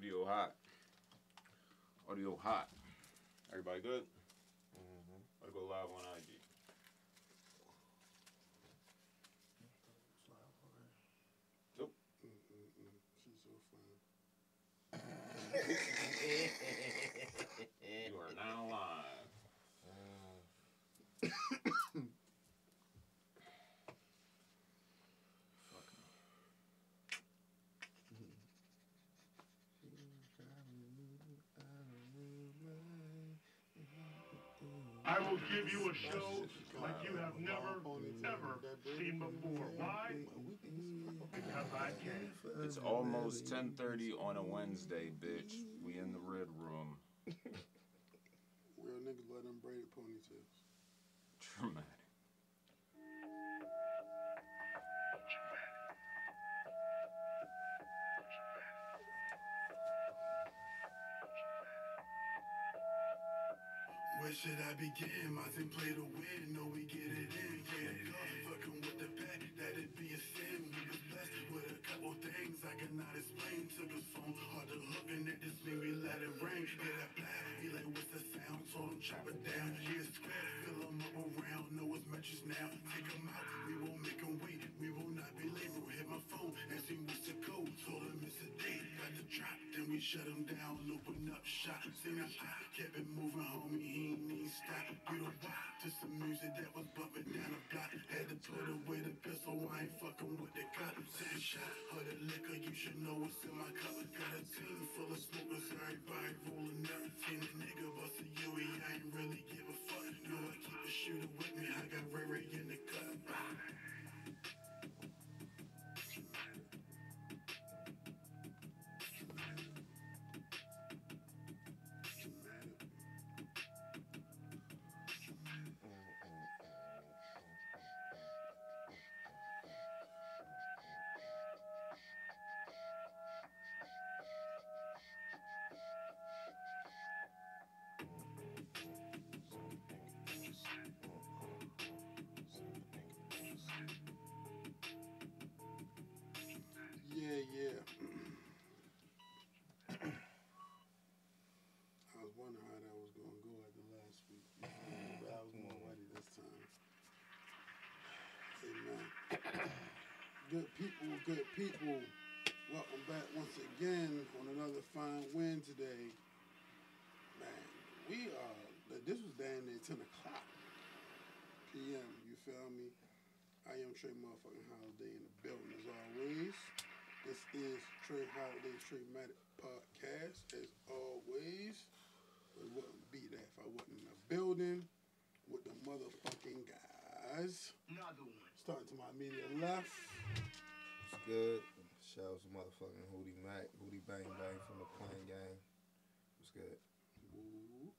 Video hot. Audio hot. Everybody good? Mm-hmm. I go live on IG. Nope. Mm-mm-mm. She's so fine. You are now live. Give you a show like you have never, ever seen before. Why? Because I can. It's almost 10:30 on a Wednesday, bitch. We in the red room. Real niggas let them braided ponytails. Dramatic. Should I begin? My team play to win, No, we get it in. Card, fucking with the pack, that'd be a sin. We a things I cannot explain. Took his phone, hard to hook, and at this thing we let it rain. Get that blast, he like, what's the sound? Told him chop it down, yeah, square, fill him up around. Know his matches now, take him out, we won't make him wait. We will not be late, bro. Hit my phone, asked him what's the code. Told him it's a date, got the drop, then we shut him down, open up shop. Seen him, kept it moving, homie, he ain't need stop. You know why? Just some music that was bumping down the block. Had to put away the pistol, I ain't fucking with the cop. Same shot, or the liquor, you should know what's in my cup. Got a team full of smokers, everybody rolling up. Seen a nigga bust a UE, I ain't really give a fuck. Know I keep a shooter with me, I got Ray Ray in the cup. Good people. Welcome back once again on another fine win today. Man, we uh, are this was down there ten o'clock PM, you feel me? I am Tra motherfucking Holiday in the building as always. This is Tra Holiday Tramatic podcast as always. It wouldn't be that if I wasn't in the building with the motherfucking guys. Another one. Starting to my immediate left. It's good. Shout out to motherfucking Hootie Mac, Hootie Bang Bang from the Plain Gang. What's good? Ooh.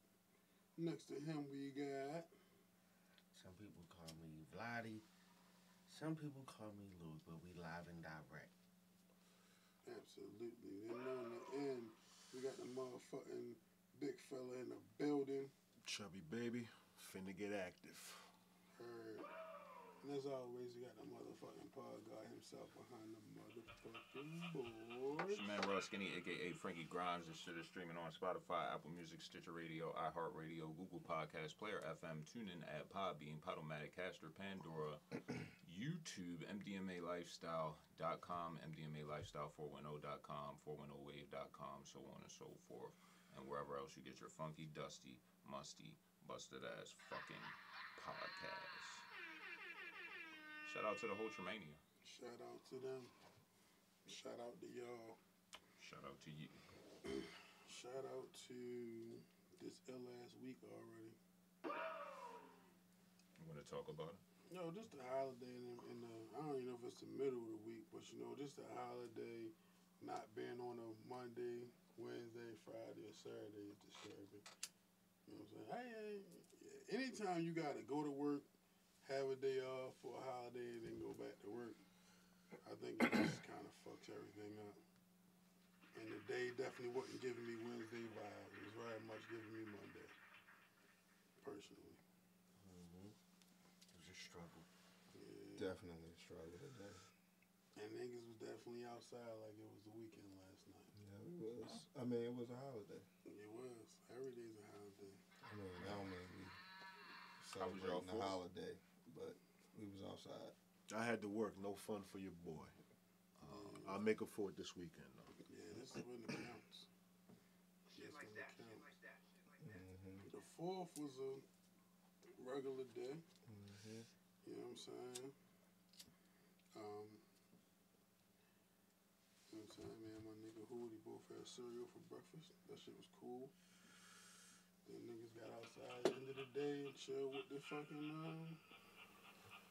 Next to him we got Some people call me Vladdy. Some people call me Lou, but we live and direct. absolutely. Then on the end we got the motherfucking big fella in the building. Chubby baby, finna get active. Heard. And as always, we got the motherfucking pod guy himself behind the motherfucking board. It's your man Raw Skinny, aka Frankie Grimes. This shit is streaming on Spotify, Apple Music, Stitcher Radio, iHeartRadio, Google Podcast, Player FM, TuneIn at Podbean, Podomatic, Caster, Pandora, YouTube, MDMALifestyle.com, MDMALifestyle410.com, 410wave.com, so on and so forth, and wherever else you get your funky, dusty, musty, busted ass fucking podcasts. Shout out to the whole Tremania. Shout out to them. Shout out to y'all. Shout out to you. Shout out to this last week already. You want to talk about it? No, just the holiday in the, in the I don't even know if it's the middle of the week, but you know, just the holiday not being on a Monday, Wednesday, Friday, or Saturday is disturbing. You know what I'm saying? Hey, hey, anytime you gotta go to work, have a day off for a holiday, and then go back to work, I think it just kind of fucks everything up. And the day definitely wasn't giving me Wednesday vibes. It was very much giving me Monday, personally. Mm-hmm. It was a struggle. Yeah. Definitely a struggle today. And niggas was definitely outside like it was the weekend last night. Yeah, we was. I mean, it was a holiday. It was. Every day's a holiday. I mean, I don't mean we How was y'all celebrating the holiday, but we was outside. I had to work. No fun for your boy. Uh, I'll make up for it this weekend, though. Yeah, this is when it counts. This when it counts. Mm-hmm. The fourth was a regular day. Mm-hmm. You know what I'm saying? Um, you know what I'm saying? Me and my nigga Hootie both had cereal for breakfast. That shit was cool. Then niggas got outside at the end of the day and chill with the fucking, um,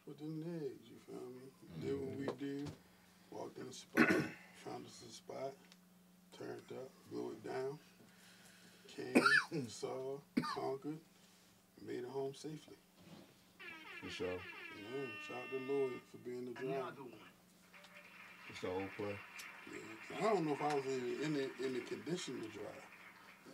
with the niggas, you feel me? Did what we do. Walked in the spot, found us a spot, turned up, blew it down, came, saw, conquered, made it home safely. For sure. Yeah, shout out to Lloyd for being the driver. It's the old play. Yeah, 'cause I don't know if I was in, in the in the condition to drive.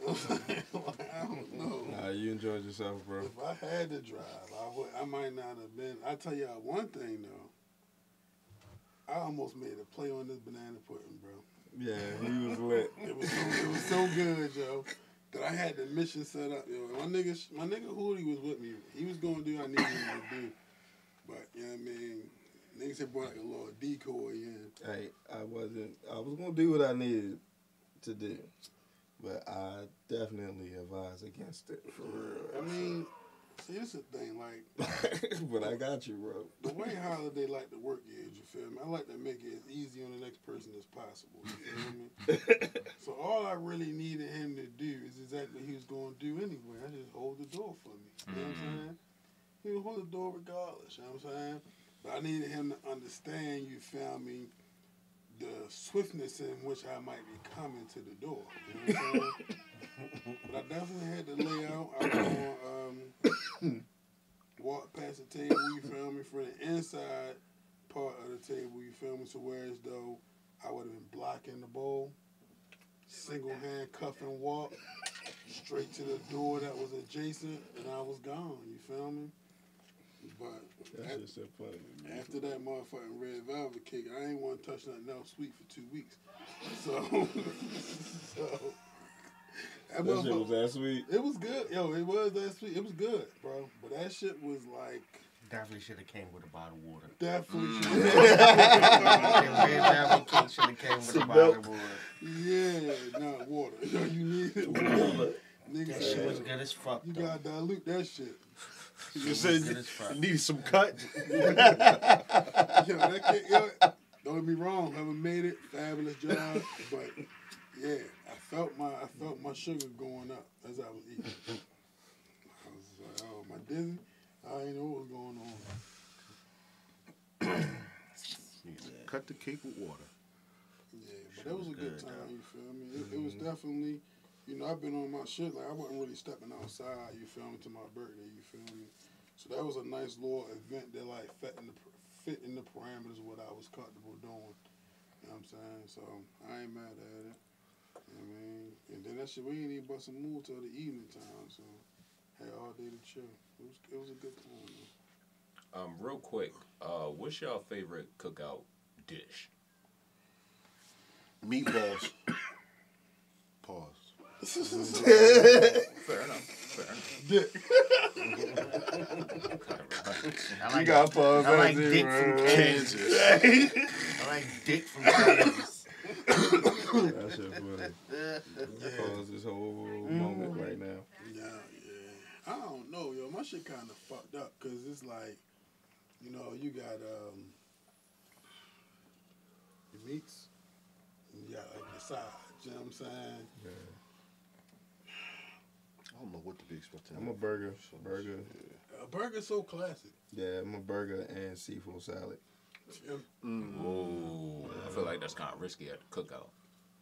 You know what I'm? Like, I don't know. Nah, you enjoyed yourself, bro. If I had to drive, I would. I might not have been. I tell y'all one thing though. I almost made a play on this banana pudding, bro. Yeah, he was lit. It was so, it was so good, yo. That I had the mission set up, yo. My nigga, my nigga Hootie was with me. He was gonna do what I needed him to do. But you know what I mean. Niggas had brought like a little decoy in. Hey, I wasn't. I was gonna do what I needed to do, but I definitely advise against it for real. I mean, see, this is the thing. Like but I got you, bro. the way Holiday like to work is, you feel me? I like to make it as easy on the next person as possible. You feel me? so all I really needed him to do is exactly what he was going to do anyway. I just hold the door for me. You know what I'm mm-hmm. saying? He would hold the door regardless. You know what I'm saying? But I needed him to understand. You feel me? The swiftness in which I might be coming to the door. You know what I'm but I definitely had to lay out. I was going um, walk past the table. You feel me? For the inside part of the table. You feel me? So whereas though I would have been blocking the bowl, single hand cuff and walk straight to the door that was adjacent, and I was gone. You feel me? But That at- shit so funny. to after that motherfucking red velvet cake, I ain't want to touch nothing else sweet for two weeks. So, so that That shit was that sweet. it was good, yo. It was that sweet. It was good, bro. But that shit was like Definitely should have came with a bottle of water. definitely. Mm. That red velvet cake should have came with a bottle of water. yeah, not water. Yo, you need it. Water. Nigga That shit was good as fuck. you though. gotta dilute that shit. You said good as fuck. you needed some cut. Yo, that cake, yo, don't get me wrong. Haven't made it. Fabulous job, but yeah, I felt my I felt my sugar going up as I was eating. I was like, oh, my dizzy. I didn't know what was going on. Cut the cake with water. Yeah, but that was a good good, time. though. You feel me? It, it was definitely, you know, I've been on my shit. Like I wasn't really stepping outside. You feel me? To my birthday. You feel me? So that was a nice little event that like fit in the fit in the parameters of what I was comfortable doing. You know what I'm saying? So I ain't mad at it. You know what I mean? And then that shit, we ain't even bust a move till the evening time. So had all day to chill. It was it was a good time. Man. Um, real quick, uh, what's your favorite cookout dish? Meatballs. Pause. Fair enough. Fair enough. I You like, got pause. I like that dick from bro. Kansas. I like dick from Kansas. That shit funny. Pause this whole moment right now. Yeah, yeah. I don't know, yo. My shit kind of fucked up because it's like, you know, you got um, your meats, and you got like your sides. You know what I'm saying? I don't know what to be expecting. I'm a burger. Burger. A burger's so classic. Yeah, I'm a burger and seafood salad. Mm, Ooh, I feel like that's kind of risky at the cookout.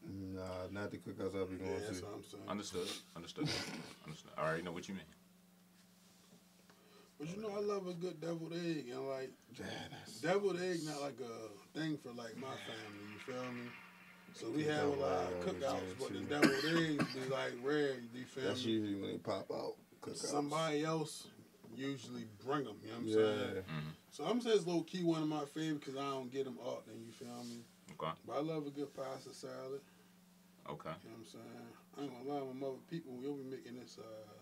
Nah, not the cookouts I'll be Yeah, going that's to. what I'm saying. Understood. Understood. Understood. I already know what you mean. But you know, I love a good deviled egg, and like Yeah, deviled egg, not like a thing for like my family. You feel me? So we have a lot of cookouts, but the too. deviled eggs be like rare. You feel that's me? usually when they pop out. Cookouts. Somebody else usually bring them. You know what I'm Yeah. saying? So I'm saying it's low key one of my favorites because I don't get them often. You feel me? Okay. But I love a good pasta salad. Okay. You know what I'm saying? I ain't gonna lie, my mother people, we'll be making this uh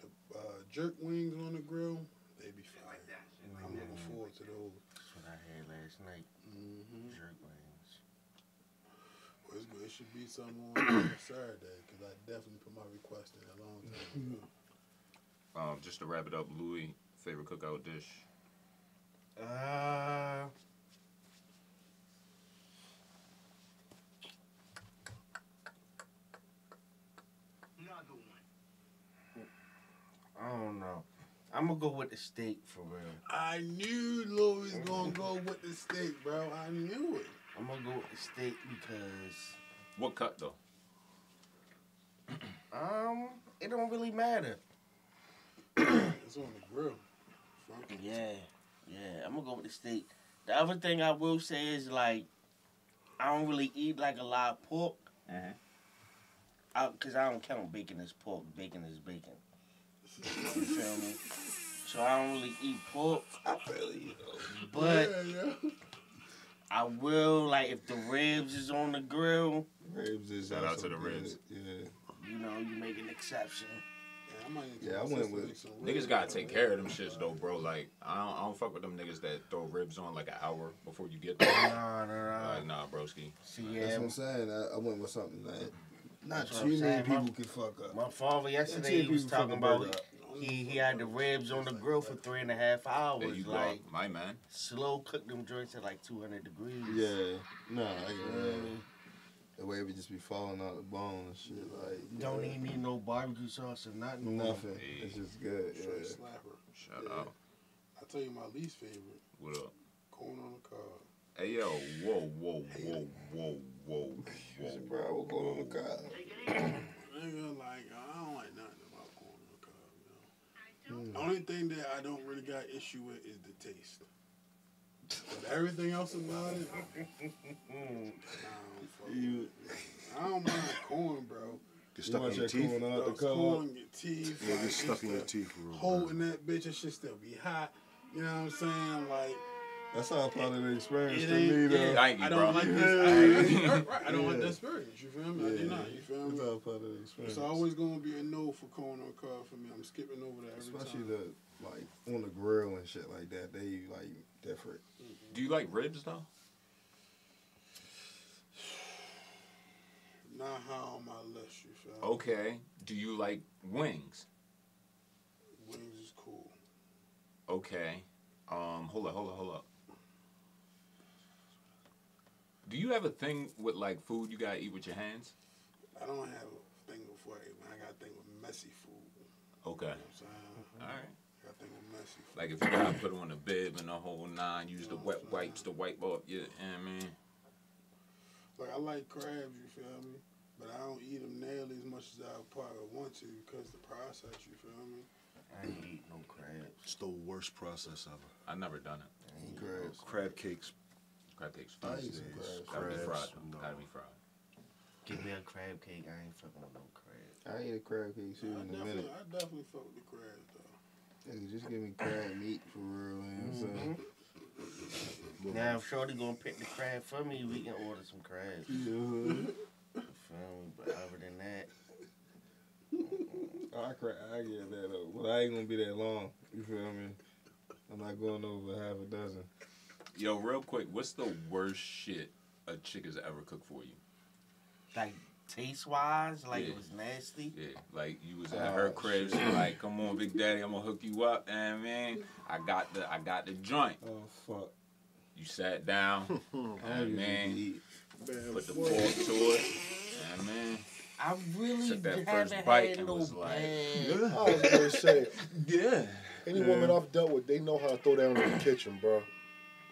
the uh, jerk wings on the grill. They be fire. I'm looking forward to those. That's what I had last night. Mm-hmm. Jerk wings. Well, it's good. It should be someone on Saturday because I definitely put my request in a long time ago. Um, just to wrap it up, Louis, favorite cookout dish. Uh, Another one. I don't know. I'm gonna go with the steak for real. I knew Louis gonna go with the steak, bro. I knew it. I'm gonna go with the steak because What cut though? um, it don't really matter. It's on the grill. Funky. Yeah, yeah. I'm gonna go with the steak. The other thing I will say is like, I don't really eat like a lot of pork. Mhm. I, Cause I don't count bacon as pork. Bacon is bacon. You feel me? So I don't really eat pork, I feel you. but yeah, yeah. I will like if the ribs is on the grill. Ribs is Shout out to the good, ribs. Yeah. You know, you make an exception. Yeah, I might Yeah, I went with- make some Niggas gotta take care of them shits though, bro. Like I don't, I don't fuck with them niggas that throw ribs on like an hour before you get there. Nah, nah, nah. like nah, broski. See, That's yeah, what I'm saying. I, I went with something that not That's too many saying, people my- can fuck up. my father yesterday Yeah, he was talking about he he had the ribs on the grill for three and a half hours. There you go, like my man. slow cook them joints at like 200 degrees. Yeah, nah, I get know it. Mean? The way it would just be falling out the bone and shit. Like Don't yeah, even need no barbecue sauce or nothing. nothing. Hey. It's just good. Straight Yeah. slapper. Shout Yeah. out. I tell you my least favorite, What up? corn on the cob. Hey yo, whoa, whoa, whoa, whoa, whoa, whoa. Shit, bro, I will go on the car. Nigga, like I don't like nothing about corn on the cob. You know? Hmm. The only thing that I don't really got issue with is the taste. But everything else about it, I don't fuck You. I don't mind corn, bro. Get you stuck want in your your teeth. corn out the Those corn in your teeth. Yeah, like, get stuck in your teeth for real. Holding that bitch, it should still be hot. You know what I'm saying? Like, That's all part of the experience it to me, ain't. though. Yeah, Thank you, I don't bro. like this. I, right, right, I don't like Yeah. that experience. You feel me? I do not. You feel It's me? all part of the experience. It's always gonna be a no for corn on cob for me. I'm skipping over that every Especially time. the like on the grill and shit like that. They like different. Do you like ribs though? Not high on my list. You feel? Okay. Do you like wings? Wings is cool. Okay. Um, hold up, hold up, hold up. Do you have a thing with like food you gotta eat with your hands? I don't have a thing before it, man. I got a thing with messy food. Okay. You know what I'm saying? All right. Like if you gotta put on a bib and the whole nine, use the wet wipes to wipe off your. You know what I mean. Like I like crabs, you feel me? But I don't eat them nearly as much as I probably want to because the process, you feel me? I ain't eat no crabs. It's the worst process ever. I've never done it. I ain't Crabs. Crab cakes. Crab cakes. I fun. some crabs. Gotta be Crabs, fried. though. no. Gotta be fried. Give me a crab cake. I ain't fucking with no crab. I eat a crab cake too I in a definitely, minute. I definitely fuck with the crabs though. Nigga, just give me crab meat for real. You know what I'm? Mm-hmm. Now, if Shorty gonna pick the crab for me, we can order some crabs. Yeah. You feel me? But other than that, I cra I get that though, but I ain't gonna be that long. You feel me? I'm not going over half a dozen. Yo, real quick, what's the worst shit a chick has ever cooked for you? like taste wise, like Yeah. it was nasty. Yeah, like you was at oh, her Oh, crib, she like, come on, Big Daddy, I'm gonna hook you up, and man, I got the, I got the joint. Oh fuck! You sat down, I don't and usually man, eat. Man, put the fuck. fork to it, and man, I really Took that haven't first bite had and no was like, bad. I was gonna say, yeah, any woman I've dealt with, they know how to throw down in the kitchen, bro.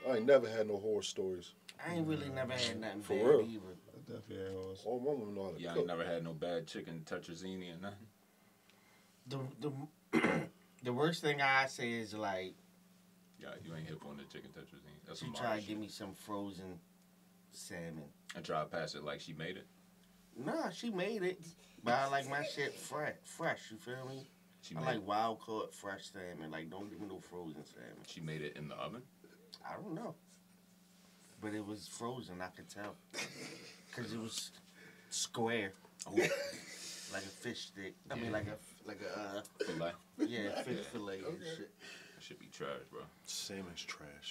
I ain't never had no horror stories. I ain't really never had nothing For bad real. either. I definitely had horse. All my women know how to yeah, I cook. ain't never had no bad chicken tetrazzini or nothing. The the the worst thing I say is like Yeah, you ain't hip on the chicken tetrazzini. That's she some tried modern to give me some frozen salmon. I try to pass it like she made it. Nah, she made it, but I like my shit fresh. Fresh, you feel me? She I made, like wild caught fresh salmon. Like, don't give me no frozen salmon. she made it in the oven. I don't know, but it was frozen. I could tell, cause it was Square. Oh, Like a fish stick. I mean, like a like a uh, fillet. yeah, fish fillet and shit. That should be trash, bro. Salmon's trash.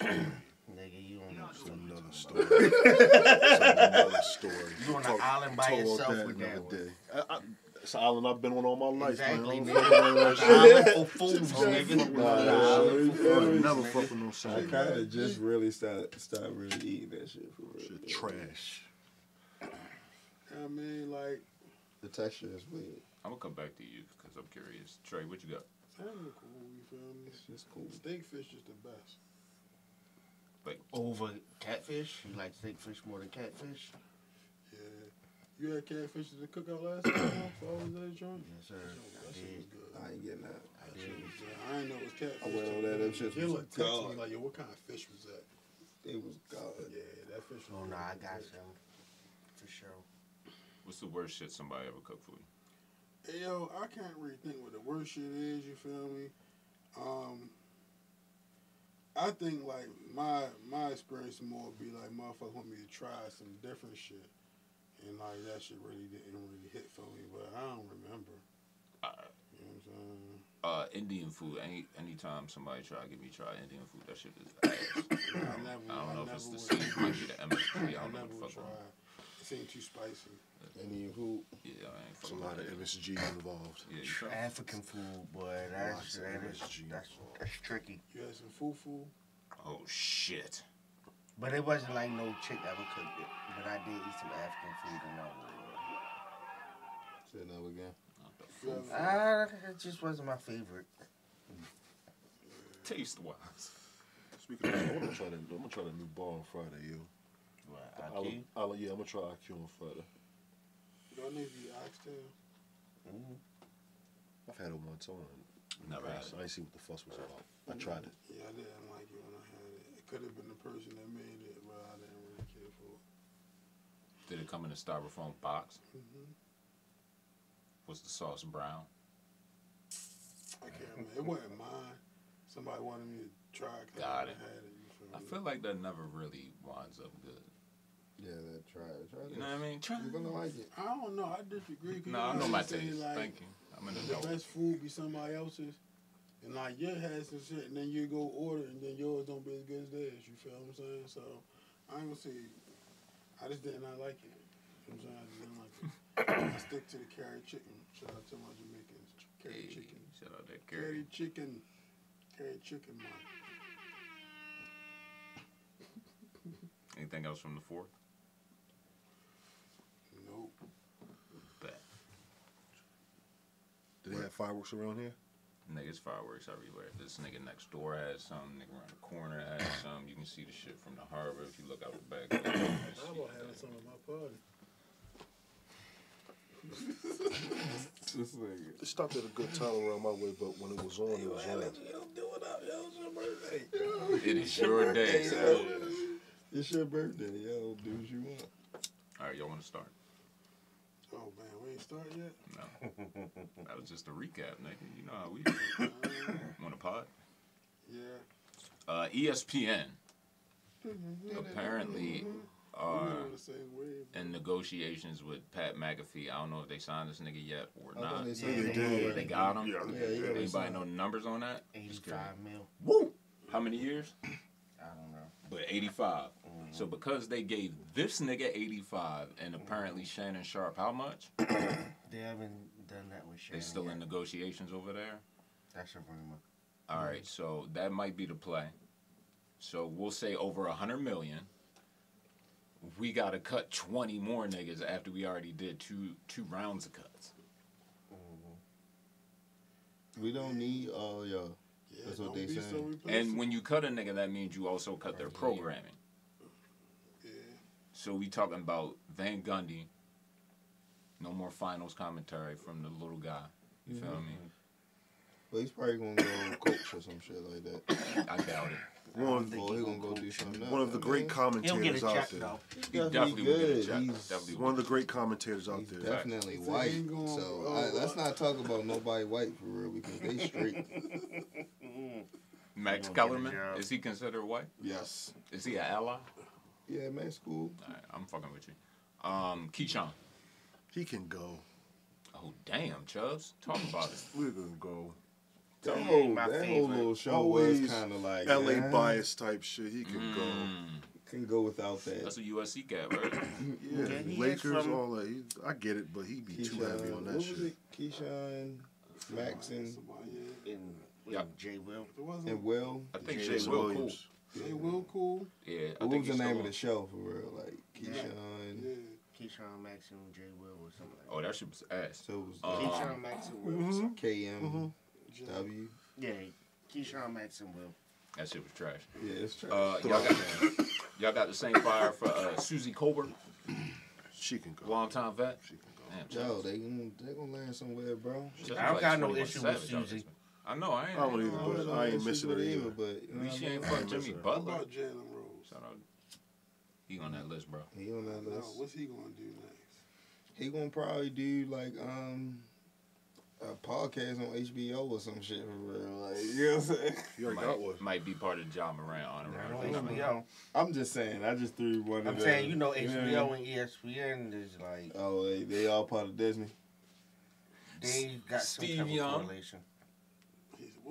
Nigga, you don't know. It's another story. It's another story. You on an island by yourself that with that one. day. I, I, it's an island I've been on all my life, Exactly, man. nigga. I Island for fools, don't nigga. fuck with Nah, no nah, island. you feel me? Never fuck with no I kind of just really started start really eating that shit for real. Shit trash. I mean, like The texture is weird. I'm gonna come back to you because I'm curious. Tra, what you got? salmon cool. You feel me? It's just cool. Steak fish is the best. Like over catfish? You like steak fish more than catfish? Yeah. You had catfish at the cookout last time for all that joint? Yes, sir. I That shit did. was good. I ain't getting that. I That shit did. was good. I ain't know it was catfish. I went till over there, them shits Jilla was texted me God. like, yo, what kind of fish was that? It was God. Yeah, that fish was Oh no, I got good. some. What's the worst shit somebody ever cooked for you? Hey, yo, I can't really think what the worst shit is, you feel me? Um, I think like my my experience more be like motherfuckers want me to try some different shit. And like that shit really didn't really hit for me, but I don't remember. Uh, You know what I'm saying? uh, Indian food. Any anytime somebody try to get me try Indian food, that shit is ass. I never I don't know I if it's the same. It might be the MSG. I I don't know never what the fuck. Try. wrong. It seemed too spicy. Indian food. Yeah, I ain't There's a lot of with. MSG involved. Yeah, you try. African food, boy. That's Lots of that is, MSG. that's that's tricky. You had some fufu. Oh shit. But it wasn't like no chick ever cooked it. But I did eat some African food and that was Say that again. Not the You food. ever- Ah, it just wasn't my favorite. Taste wise. Speaking of, that, I want to try that. I'm gonna try the new bar on Friday, yo. What, I'll, I'll, yeah, I'm gonna try IQ on Friday. Y'all niggas be oxtail. Mhm. I've had it one time. Never had I ain't see what the fuss was about. I tried it. Yeah, I didn't like it when I had it. It could have been the person that made it, but I didn't really care for it. Did it come in a styrofoam box? Mm-hmm. Was the sauce brown? I can't remember. It wasn't mine. Somebody wanted me to try it 'cause Got I it. had it. I feel like that never really winds up good. Yeah, that try. Try You know what I mean? Try. You're gonna like it. I don't know. I disagree. 'cause No, you I know how my they say, taste. Like, Thank you. I'm an The best food be somebody else's, and like your has some shit, and then you go order, and then yours don't be as good as theirs. You feel what I'm saying? So I ain't gonna say. I just did not like it. You know what I'm saying? I just didn't like it. I stick to the carrot chicken. Shout out to my Jamaicans. Carrot Hey, chicken. shout out that Gary. Carrot chicken. Carrot chicken, man. Anything else from the fourth? Nope. Bet. Do they have fireworks around here? Niggas fireworks everywhere. This nigga next door has some. Nigga around the corner has some. You can see the shit from the harbor if you look out the back. window, you can see I will have some at my party. This nigga. It stopped at a good time around my way, but when it was on, it was on. It is your day, sir. It's your birthday, yo. Do what you want. All right, y'all want to start? Man, we ain't started yet. No. That was just a recap, nigga. You know how we Uh, want a pod. yeah. Uh, ESPN apparently are the same wave. in negotiations with Pat McAfee. I don't know if they signed this nigga yet or I not. they Yeah, they they did. did. They got him. Yeah, Yeah, you gotta Anybody know the numbers on that? 85 mil. Woo! How many years? I don't know. But 85. Mm-hmm. So because they gave this nigga 85 and apparently Shannon Sharpe how much? They haven't done that with Shannon. They Shannon. still yet. in negotiations over there. That's a rumor. All right, so that might be the play. So we'll say over a hundred million. We got to cut twenty more niggas after we already did two two rounds of cuts. We don't need all y'all. Yeah, That's what they be saying. so And when you cut a nigga, that means you also cut their programming. Yeah. So we talking about Van Gundy. No more finals commentary from the little guy. You feel me? But he's probably gonna go coach or some shit like that. I doubt it. One, think he he gonna gonna go do something one of the great mean, He'll get commentators a out check there. though. He's He definitely will get a good. check. He's, One of the great commentators out there. definitely white. he ain't gonna- So oh, I, let's uh, not talk about nobody white for real because they straight. Max He gonna get a Kellerman is he considered white? yes. Is he an ally? Yeah, man, it's cool. All right, I'm fucking with you. Um, Keyshawn. He can go. Oh damn, Chubbs, talk about it. We can go. That He whole, ain't my that whole little show Always was kind of like LA bias type shit. He can Mm, Can go without that. that's a USC cat, right? Yeah, Yeah, Lakers, from- all that. He, I get it, but he would be too heavy Keyshawn, on what that was shit. it? Keyshawn, Maxon, Somebody, yeah. And Yeah. Jay Will. And Will. I think Jay Jay Jason Will cool. Williams. They will cool. Yeah, I What think was the name still of the show for real? Like Keyshawn. Yeah. Keyshawn Maxon, Jay Will, or something like Oh, that shit was ass. So it was Uh, that. Keyshawn Maxon Will. KMW. Jay. Yeah, Keyshawn Maxon Will. That shit was trash. Yeah, it's trash. Uh, y'all got y'all got the same fire for uh, Suzy Kolber, She can go. long time vet. She can go. Damn, Yo, they gonna they gonna land somewhere, bro. I don't like got no issue with Susie. This- I know, I ain't. I don't either, don't but I ain't missing it it either. But you At least she ain't mean? fuck Jimmy missing. What Butler. about Jalen Rose? Shout out. He on that list, bro. He on that No, list. what's he gonna do next? He gonna probably do like um a podcast on HBO or some shit for real. Like you know what I'm saying? You already Might, got one. might be part of John Moran on I around. know HBO. I'm just saying. I just threw one. I'm of saying, them. you know, Yeah. HBO and E ESPN is like Oh, they, they all part of Disney. they got some Steve type of correlation.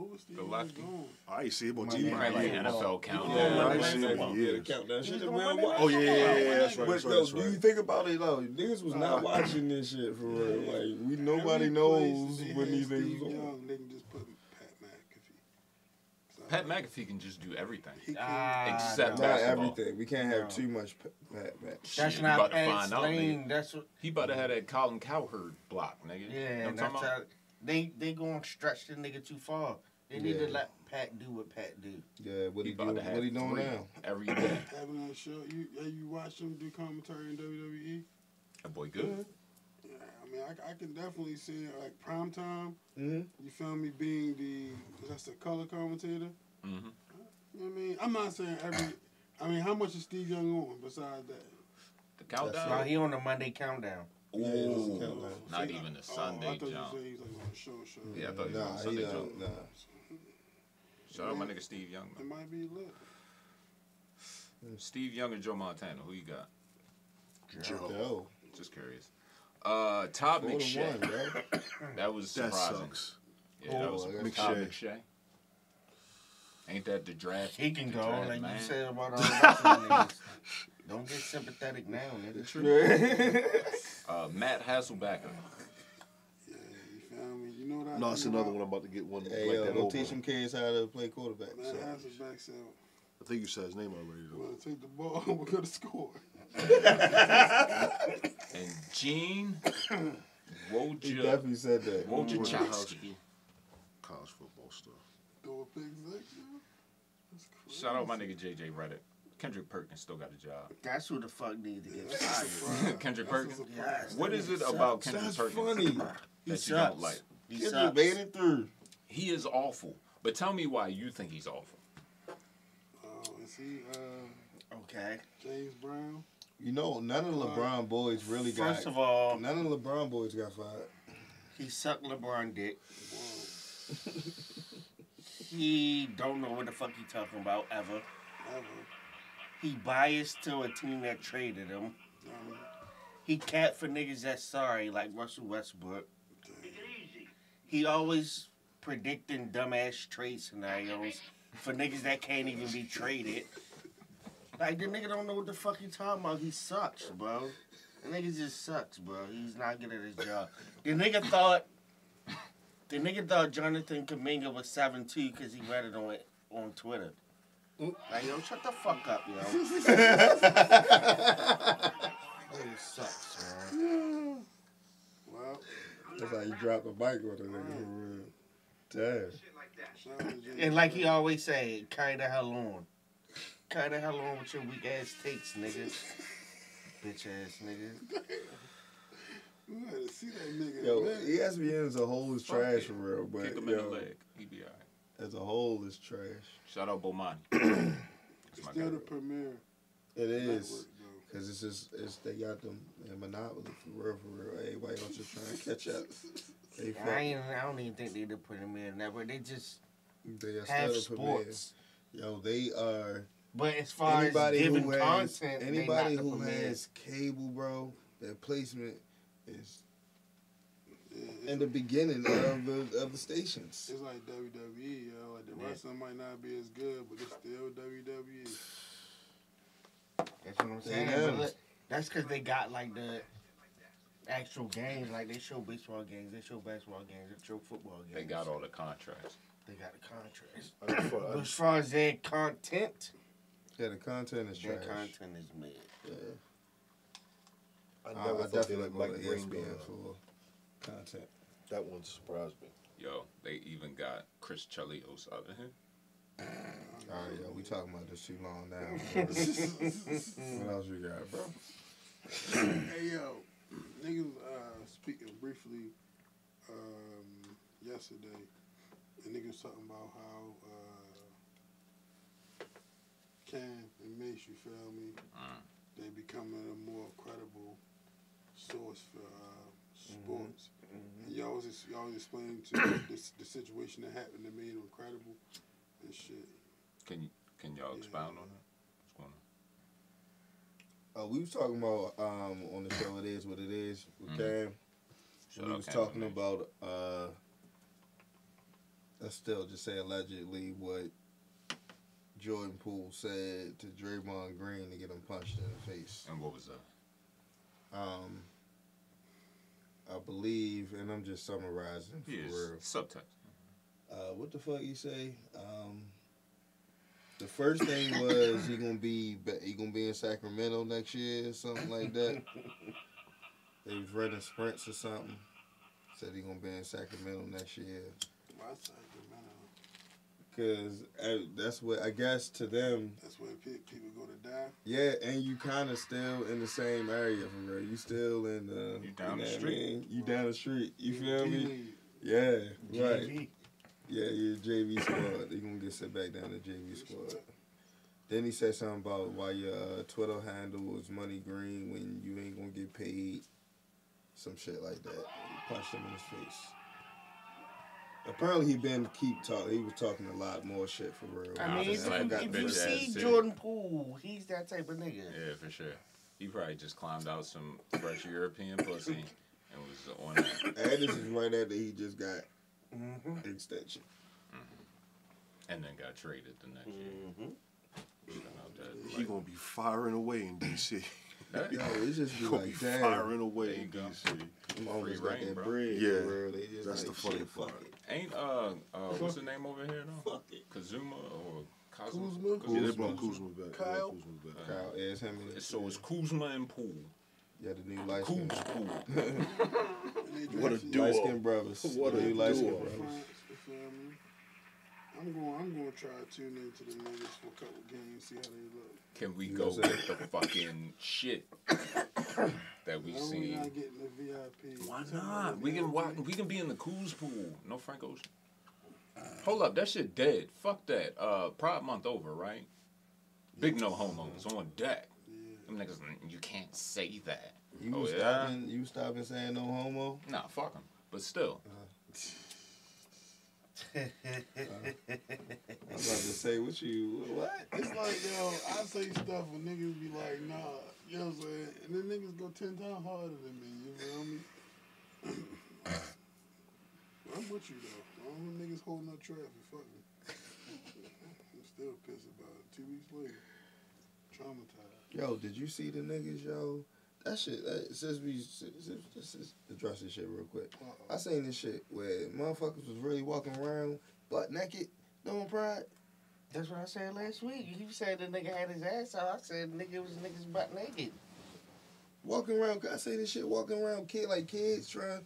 He's, what was Steve The Young lefty. doing? I ain't see him on My TV. man, Probably like NFL countdown. Yeah, Yeah, I see they him want for me to years. count that shit. He's that on we don't Monday watch. Oh yeah, yeah, yeah, yeah, that's right. But That's right. no, That's do you think about it though? Niggas was not watching this shit for real. Like we nobody knows place when these things Steve was on. Young, they can just put Pat McAfee. Pat McAfee can just do everything. He can't. Ah, Except no. Not basketball. everything. We can't have No. too much Pat. Pat, Pat. That's Shit, not about to find out, That's what. He about to have that Colin Cowherd block, nigga. Yeah, you know what I'm that's talking about? how they they gonna stretch the nigga too far. They need Yeah. to let Pat do what Pat do. Yeah, what He he, about doing? to have What he doing now? every day. Having that show, you you watch him do commentary in WWE? That boy good. Yeah, I mean, I, I can definitely see it, like prime time. Mm-hmm. You feel me? Being the that's the color commentator. hmm You know I mean? I'm not saying every. I mean, how much is Steve Young on besides that? The countdown. Now he on the Monday countdown. Ooh, Yeah, countdown. not even I- the Sunday Oh, I thought jump. you said he was like on the show. show. Yeah, I thought he was on Nah, he Sunday don't. jump. Nah. Shout out my nigga Steve Young. It might be lit. Steve Young and Joe Montana. Who you got? Joe. Yo, Just curious. Uh, Todd four to one, McShay. bro. That was surprising. That surprising. sucks. Yeah, that was Oh, surprising. Todd McShay. McShay. Ain't that the draft? He can the go draft like man? you said about all the rest of the niggas. Don't get sympathetic now, nigga. Uh, Matt Hasselbeck. Yeah, you feel me? You know what I No, it's another about? one I'm about to get one Hey, like yo, that don't over. teach them kids how to play quarterback. Man So. Hasselbeck said, I think you said his name already "We though. want to take the ball. We're gonna score." And Gene He Wojciechowski. definitely said that. Wojciechowski. College football stuff. Throw a pick six, yo. That's crazy. Shout out my nigga JJ Redick. Kendrick Perkins still got a job. That's who the fuck needs to get fired. Kendrick That's Perkins? Yes. What is it Sucks. about Kendrick That's Perkins funny. He that you sucks. don't like? He Kendrick sucks. made it through. He is awful. But tell me why you think he's awful. Oh, is he uh, Okay. James Brown? You know, none of the LeBron boys really got. First of all, none of LeBron boys got fired. he sucked LeBron dick. He don't know what the fuck he talking about ever. ever. He biased to a team that traded him. He cat for niggas that's sorry, like Russell Westbrook. He always predicting dumbass trade scenarios for niggas that can't even be traded. Like the nigga don't know what the fuck he talking about. He sucks, bro. The nigga just sucks, bro. He's not good at his job. The nigga thought the nigga thought Jonathan Kuminga was seven two because he read it on on Twitter. Like yo, shut the fuck up, yo. Nigga sucks, man. Well, That's how you drop the bike on a nigga for real. Damn. shout out to James And like he always say, carry the hell on. Carry the hell on with your weak ass takes, nigga. Bitch ass nigga. You gotta see that nigga. Yo, man. ESPN as a whole is trash for real, but Kick him in the leg. He be alright. as a whole is trash. Shout out Bomani. It's still the premier It is. Network, though. Cause it's just it's they got them in monopoly for real for real. Everybody else just trying to catch up. They I ain't. I don't even think they did put them in network. They just they are have still the premier. sports. Yo, they are But as far anybody as who giving has content, anybody not who the has cable, bro. Their placement is in the beginning of the of the stations. It's like WWE, yo. Like the Yeah. wrestling might not be as good, but it's still. WWE. That's what I'm saying. Yeah. But look, that's because they got like the actual games. Like they show baseball games, they show basketball games, they show football games. They got all the contracts. They got the contracts. I just feel- I But as far as their content, Yeah, the content is their trash. content is mid. Yeah. I I, never I thought they definitely looked like to E Ringo. ESPN for content. That one surprised me. Yo, they even got Chris Chelios out of here. All right, yo, we talking about this too long now. what else you got, bro? hey yo, niggas uh, speaking briefly um, yesterday, and niggas talking about how uh, Cam and Mace, you feel me? Mm. They becoming a more credible source for uh, sports. And y'all was y'all was explaining to me this, the situation that happened that made them credible and shit. Can you can y'all Yeah. expound on that? What's going on? Uh, we was talking about um, on the show. It is what it is with Mhm. Cam. Shout we was Cam talking about. Uh, let's still just say allegedly what Jordan Poole said to Draymond Green to get him punched in the face. And what was that? Um, I believe, and I'm just summarizing for Yes. real. Subtext. Uh, what the fuck you say? Um, the first thing was he gonna be he gonna be in Sacramento next year, or something like that. they was running sprints or something. Said he gonna be in Sacramento next year. Why Sacramento? Cause uh, that's what I guess to them. That's where pe- people go to die. Yeah, and you kind of still in the same area for real. You still in the You down the know what I street. mean? You down the street. You feel me? Yeah, right. JV. Yeah, yeah, JV squad. They gonna get sent back down to JV squad. Then he said something about why your uh, Twitter handle is Money Green when you ain't gonna get paid. Some shit like that. He punched him in his face. Apparently he been keep talking. He was talking a lot more shit for real. I mean, just if, like you, if you see. Jordan Poole, he's that type of nigga. Yeah, for sure. He probably just climbed out some fresh European pussy and was on that. and this is right after he just got Mm-hmm. extension. And then got traded the next year. Mm-hmm. You know, He like, gonna be firing away in DC. that- Yo, it's just be gonna be like, damn. firing away in. DC. Them almost Free got reign, that bro. bread. Yeah, for real. They just that's like, the funny shit, part. it. Ain't uh, uh what's the name over here though? Fuck it. Kazuma or Kazuma? Kuzma? Yeah, they Kuzma. brought Kuzma back. They brought Kyle? Kuzma back. Kyle, yeah, it's him. and- So it's Kuzma and Poole. Yeah, the new light Kuz skin. Poole. And What a drafted duo. Light skin brothers. What the a new light skin duo. brothers. France, you feel me? I'm going. I'm going to try to tune into the niggas for a couple games, see how they look. Can we You go know what with the fucking shit that we Why we seen? not getting the VIP? Why not? We can VIP. walk, we can be in the Coos pool. No Frank Ocean. Hold up, that shit dead. Fuck that. Uh, Pride Month over, right? Big no homos on deck. Them niggas, "Mm, you can't say that. You Oh, was yeah? You stopping saying no homo. Nah, fuck them. But still, I'm about to say what you what? It's like, yo, I say stuff and niggas be like, nah, you know what I'm saying? And then niggas go 10 times harder than me, you feel me? I mean? I'm with you though. All them niggas holding up traffic, fuck me. I'm still pissed about it. Two weeks later, traumatized. Yo, did you see the niggas, yo? That shit. That, since we just address this shit real quick. Uh-uh. I seen this shit where motherfuckers was really walking around butt naked doing pride. That's what I said last week. You said the nigga had his ass out. I said nigga was niggas butt naked. Walking around, I say this shit walking around, kid like kids trying.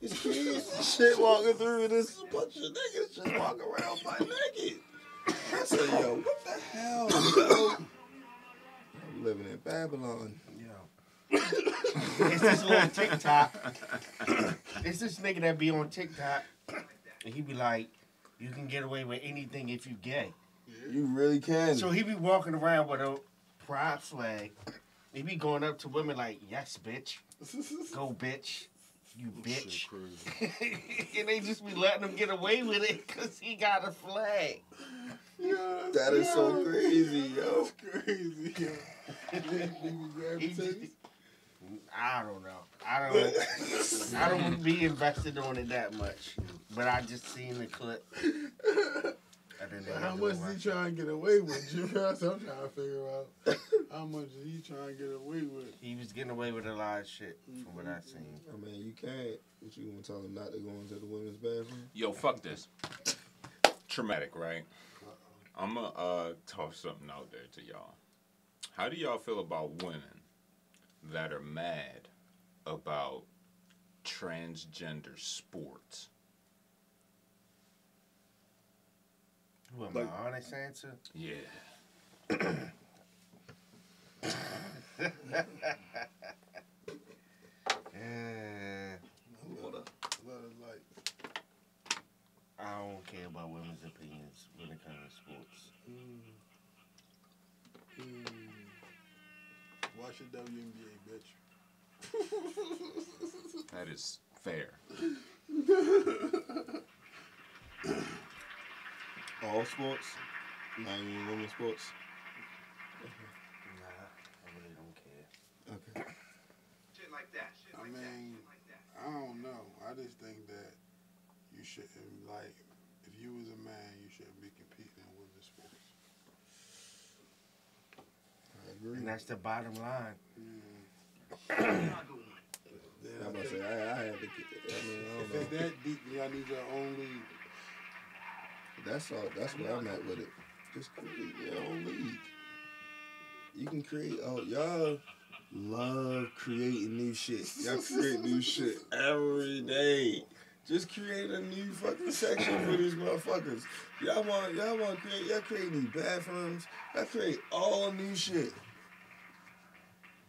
It's kids and shit walking through. This bunch of niggas just walking around butt naked. I said, yo, what the hell, living in Babylon. it's this little TikTok. it's this nigga that be on TikTok, and he be like, "You can get away with anything if you gay." You really can. So he be walking around with a pride flag. He be going up to women like, "Yes, bitch, go, bitch, you bitch," crazy. and they just be letting him get away with it because he got a flag. Yeah, that is so crazy, yo. That's crazy, yo. Niggas grab He the just- I don't know. I don't. I don't want to be invested on it that much. But I just seen the clip. I didn't know How much to is he trying to get away with? You know, that's I'm trying to figure out. How much is he trying to get away with? He was getting away with a lot of shit from what I seen. I mean, you can't. What you gonna tell him not to go into the women's bathroom? Yo, fuck this. Tramatic, right? I'm gonna uh, toss something out there to y'all. How do y'all feel about women that are mad about transgender sports? What Like- my honest answer? Yeah. What is? I don't care about women's opinions when it comes to sports. Hmm. Watch your WNBA, bitch. That is fair. All sports, not even women's sports. Nah, I really don't care. Okay. Shit like that. I mean, I don't know. I just think that you shouldn't like. If you was a man, you shouldn't be competing in women's sports. I agree. And that's the bottom line. Then I'm I about to say I, I had to. Get, I mean, I If don't it's that deep, then I need your own league. That's all. That's where I'm at with it. Just create your own league. You can create. Oh, y'all love creating new shit. Y'all create new shit every day. Just create a new fucking section for these motherfuckers. Y'all want y'all want create y'all create new bathrooms. Y'all create all new shit.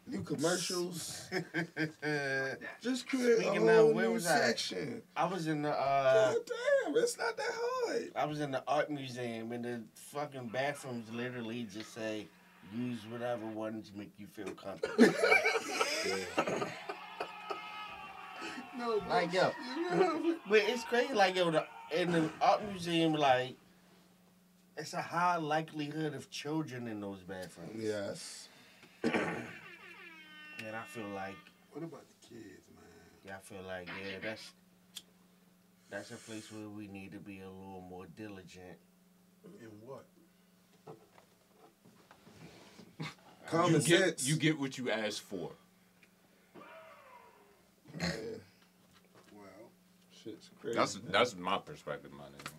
New commercials. Just create Speaking a of, whole where new was I? section. I was in the uh, God damn, it's not that hard. I was in the art museum and the fucking bathrooms literally just say use whatever ones make you feel comfortable. No, Like, yo. but it's crazy, like yo, the, in the art museum, like it's a high likelihood of children in those bathrooms. Yes. And I feel like What about the kids, man? yeah, I feel like yeah, that's that's a place where we need to be a little more diligent. In what? Common you get you get what you ask for. Yeah, Well, shit's crazy. That's that's my perspective, my nigga.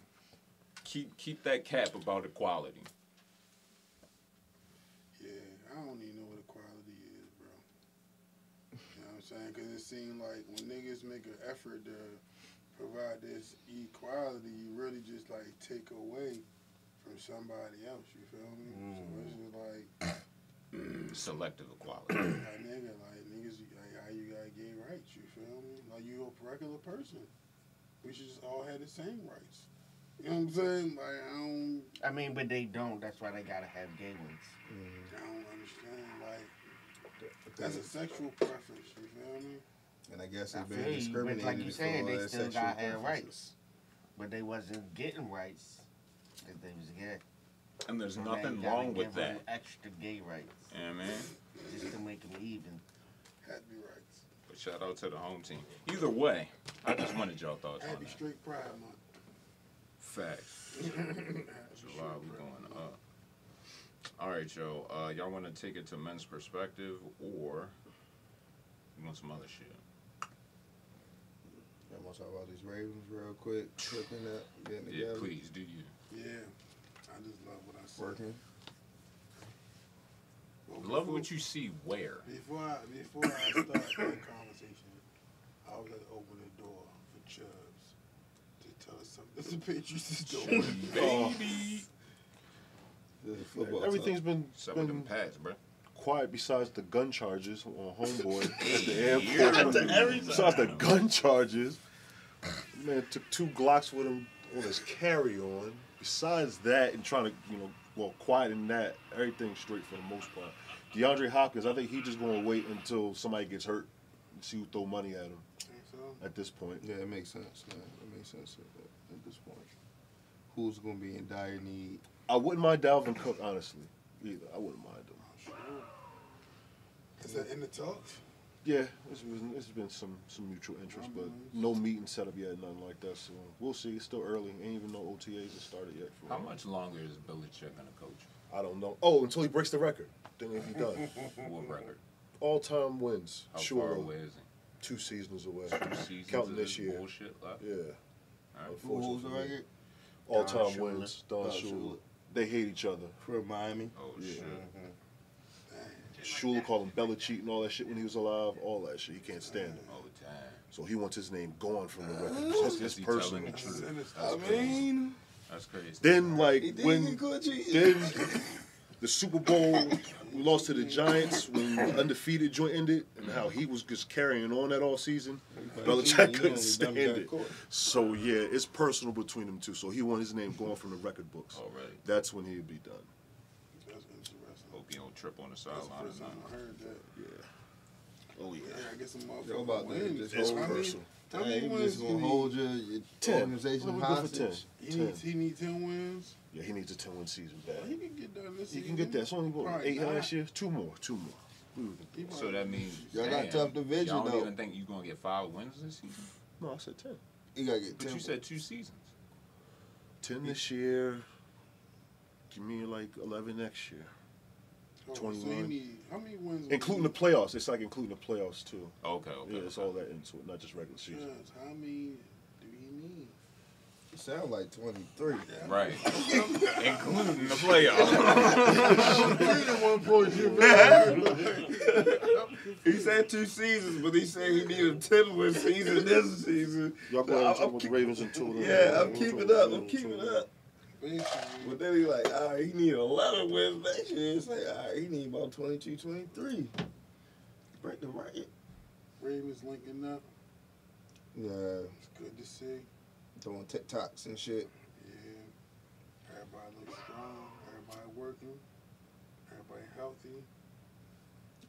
Keep keep that cap about equality. yeah, I don't even know what equality is, bro. You know what I'm saying? Because it seems like when niggas make an effort to provide this equality, you really just like take away from somebody else. You feel me? So it's mm. just like, Selective equality. like nigga, like niggas, like how you got gay rights? You feel me? Like you a regular person. We should just all have the same rights. You know what I'm saying? Like I don't, I mean, but they don't. That's why they gotta have gay ones. I don't understand. Like that's a sexual preference. You feel me? and I guess I they've feel been you, but discriminated like you saying, for they their still sexual gotta have preferences. rights. But they wasn't getting rights if they was gay. And there's So nothing wrong with that. Extra gay rights, Yeah, man. just to make them even. Had to be rights. But shout out to the home team. Either way, I just wanted y'all thoughts on Happy. Straight Pride Month. Facts. Happy July, we going up. All right, yo. Uh, y'all want to take it to men's perspective, or you want some other shit? I'm gonna talk about these Ravens real quick. Tripping up, getting together. Yeah, together, please do you. Yeah, I just love what I see. working. Well, Love before- what you see. Where? Before I before I start that conversation, I would like to open the door for Chubbs to tell us something. This is Patriots doing. Baby. This is. Everything's been, Except with them been pads, bro. quiet besides the gun charges on Homeboy at the Yeah. airport. After everything. Besides the gun charges, man took two Glocks with him on his carry on. Besides that, and trying to, you know, well, quiet in that, everything's straight for the most part. DeAndre Hopkins, I think he just going to wait until somebody gets hurt and see who throw money at him so? at this point. Yeah, it makes sense. Man. It makes sense at, at this point. Who's gonna be in dire need? I wouldn't mind Dalvin Cook, honestly. Either. I wouldn't mind him. Is that in the talks? Yeah, it's been, it's been some some mutual interest, but no meeting set up yet, nothing like that. So we'll see. It's still early. Ain't even no OTAs have started yet. For How much longer is Belichick gonna coach? I don't know. Oh, until he breaks the record, then he'll be done. What record? All time wins. How sure. far away is he? Two seasons away. Two seasons Counting this year. Bullshit left. Yeah. All right. Who holds the record? All time wins. Don Don Shula. Shula. They hate each other. From Miami. Oh Yeah. shit. Mm-hmm. Shula called him Belichick and all that shit when he was alive. All that shit. He can't stand it. Oh damn. So he wants his name gone from the record. Just It's, 'cause it's he personal. truth. I That's mean, That's crazy. Then like he when get caught cheating. then the Super Bowl we lost to the Giants when the undefeated joint ended and how he was just carrying on that all season. Belichick couldn't stand it. So yeah, it's personal between them two. So he want his name going from the record books. Already. That's when he'd be done. That's interesting. Hope you don't trip on the That's the sideline first. I heard that. Yeah. Oh Yeah, yeah. I get some Yo, about motherfucking that, wins. just It's hold How many- personal. How Hey, many you wins just gonna hold your, your Ten. organization What we good for ten? hostage. He Ten. needs, he needs 10 wins. Yeah, he needs a ten win season bad. He can get done this He season. can get that. It's only what, Probably eight not. last year. Two more. Two more. We would- He So that means Y'all got damn, tough division, Y'all don't though. even think you're gonna get five wins this season? No, I said ten. You gotta get But ten. you said two seasons. Ten this year. Give me like eleven next year, Oh, so 21. need, how many wins? including the playoffs. It's like including the playoffs too. Okay, okay. Yeah, it's okay. all that into it, not just regular season. Chance, How many do he need? It sound like twenty three. Right. Including the playoffs. one point, you He said two seasons, but he said he needed a ten win season this season. Y'all go Nah, ahead I'm talk about the Ravens and two. Yeah, I'm keeping up. I'm keeping up. But then he like, all right, he need 11 wins next year. It's like, all right, he need about 22, 23. Break the record. Ravens linking up. Yeah, It's good to see. Doing TikToks and shit. Yeah. Everybody looks strong. Everybody working. Everybody healthy.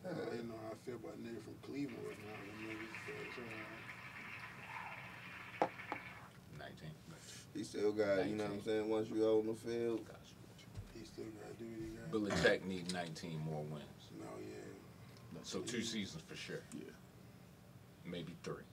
I didn't know how I feel about nigga from Cleveland. Now, them niggas, but, uh, 19. He still got, you know what I'm saying, once you out in the field. Got he still got to do what he got. Belichick need 19 more wins. No, yeah. So two seasons for sure. Yeah. Maybe three.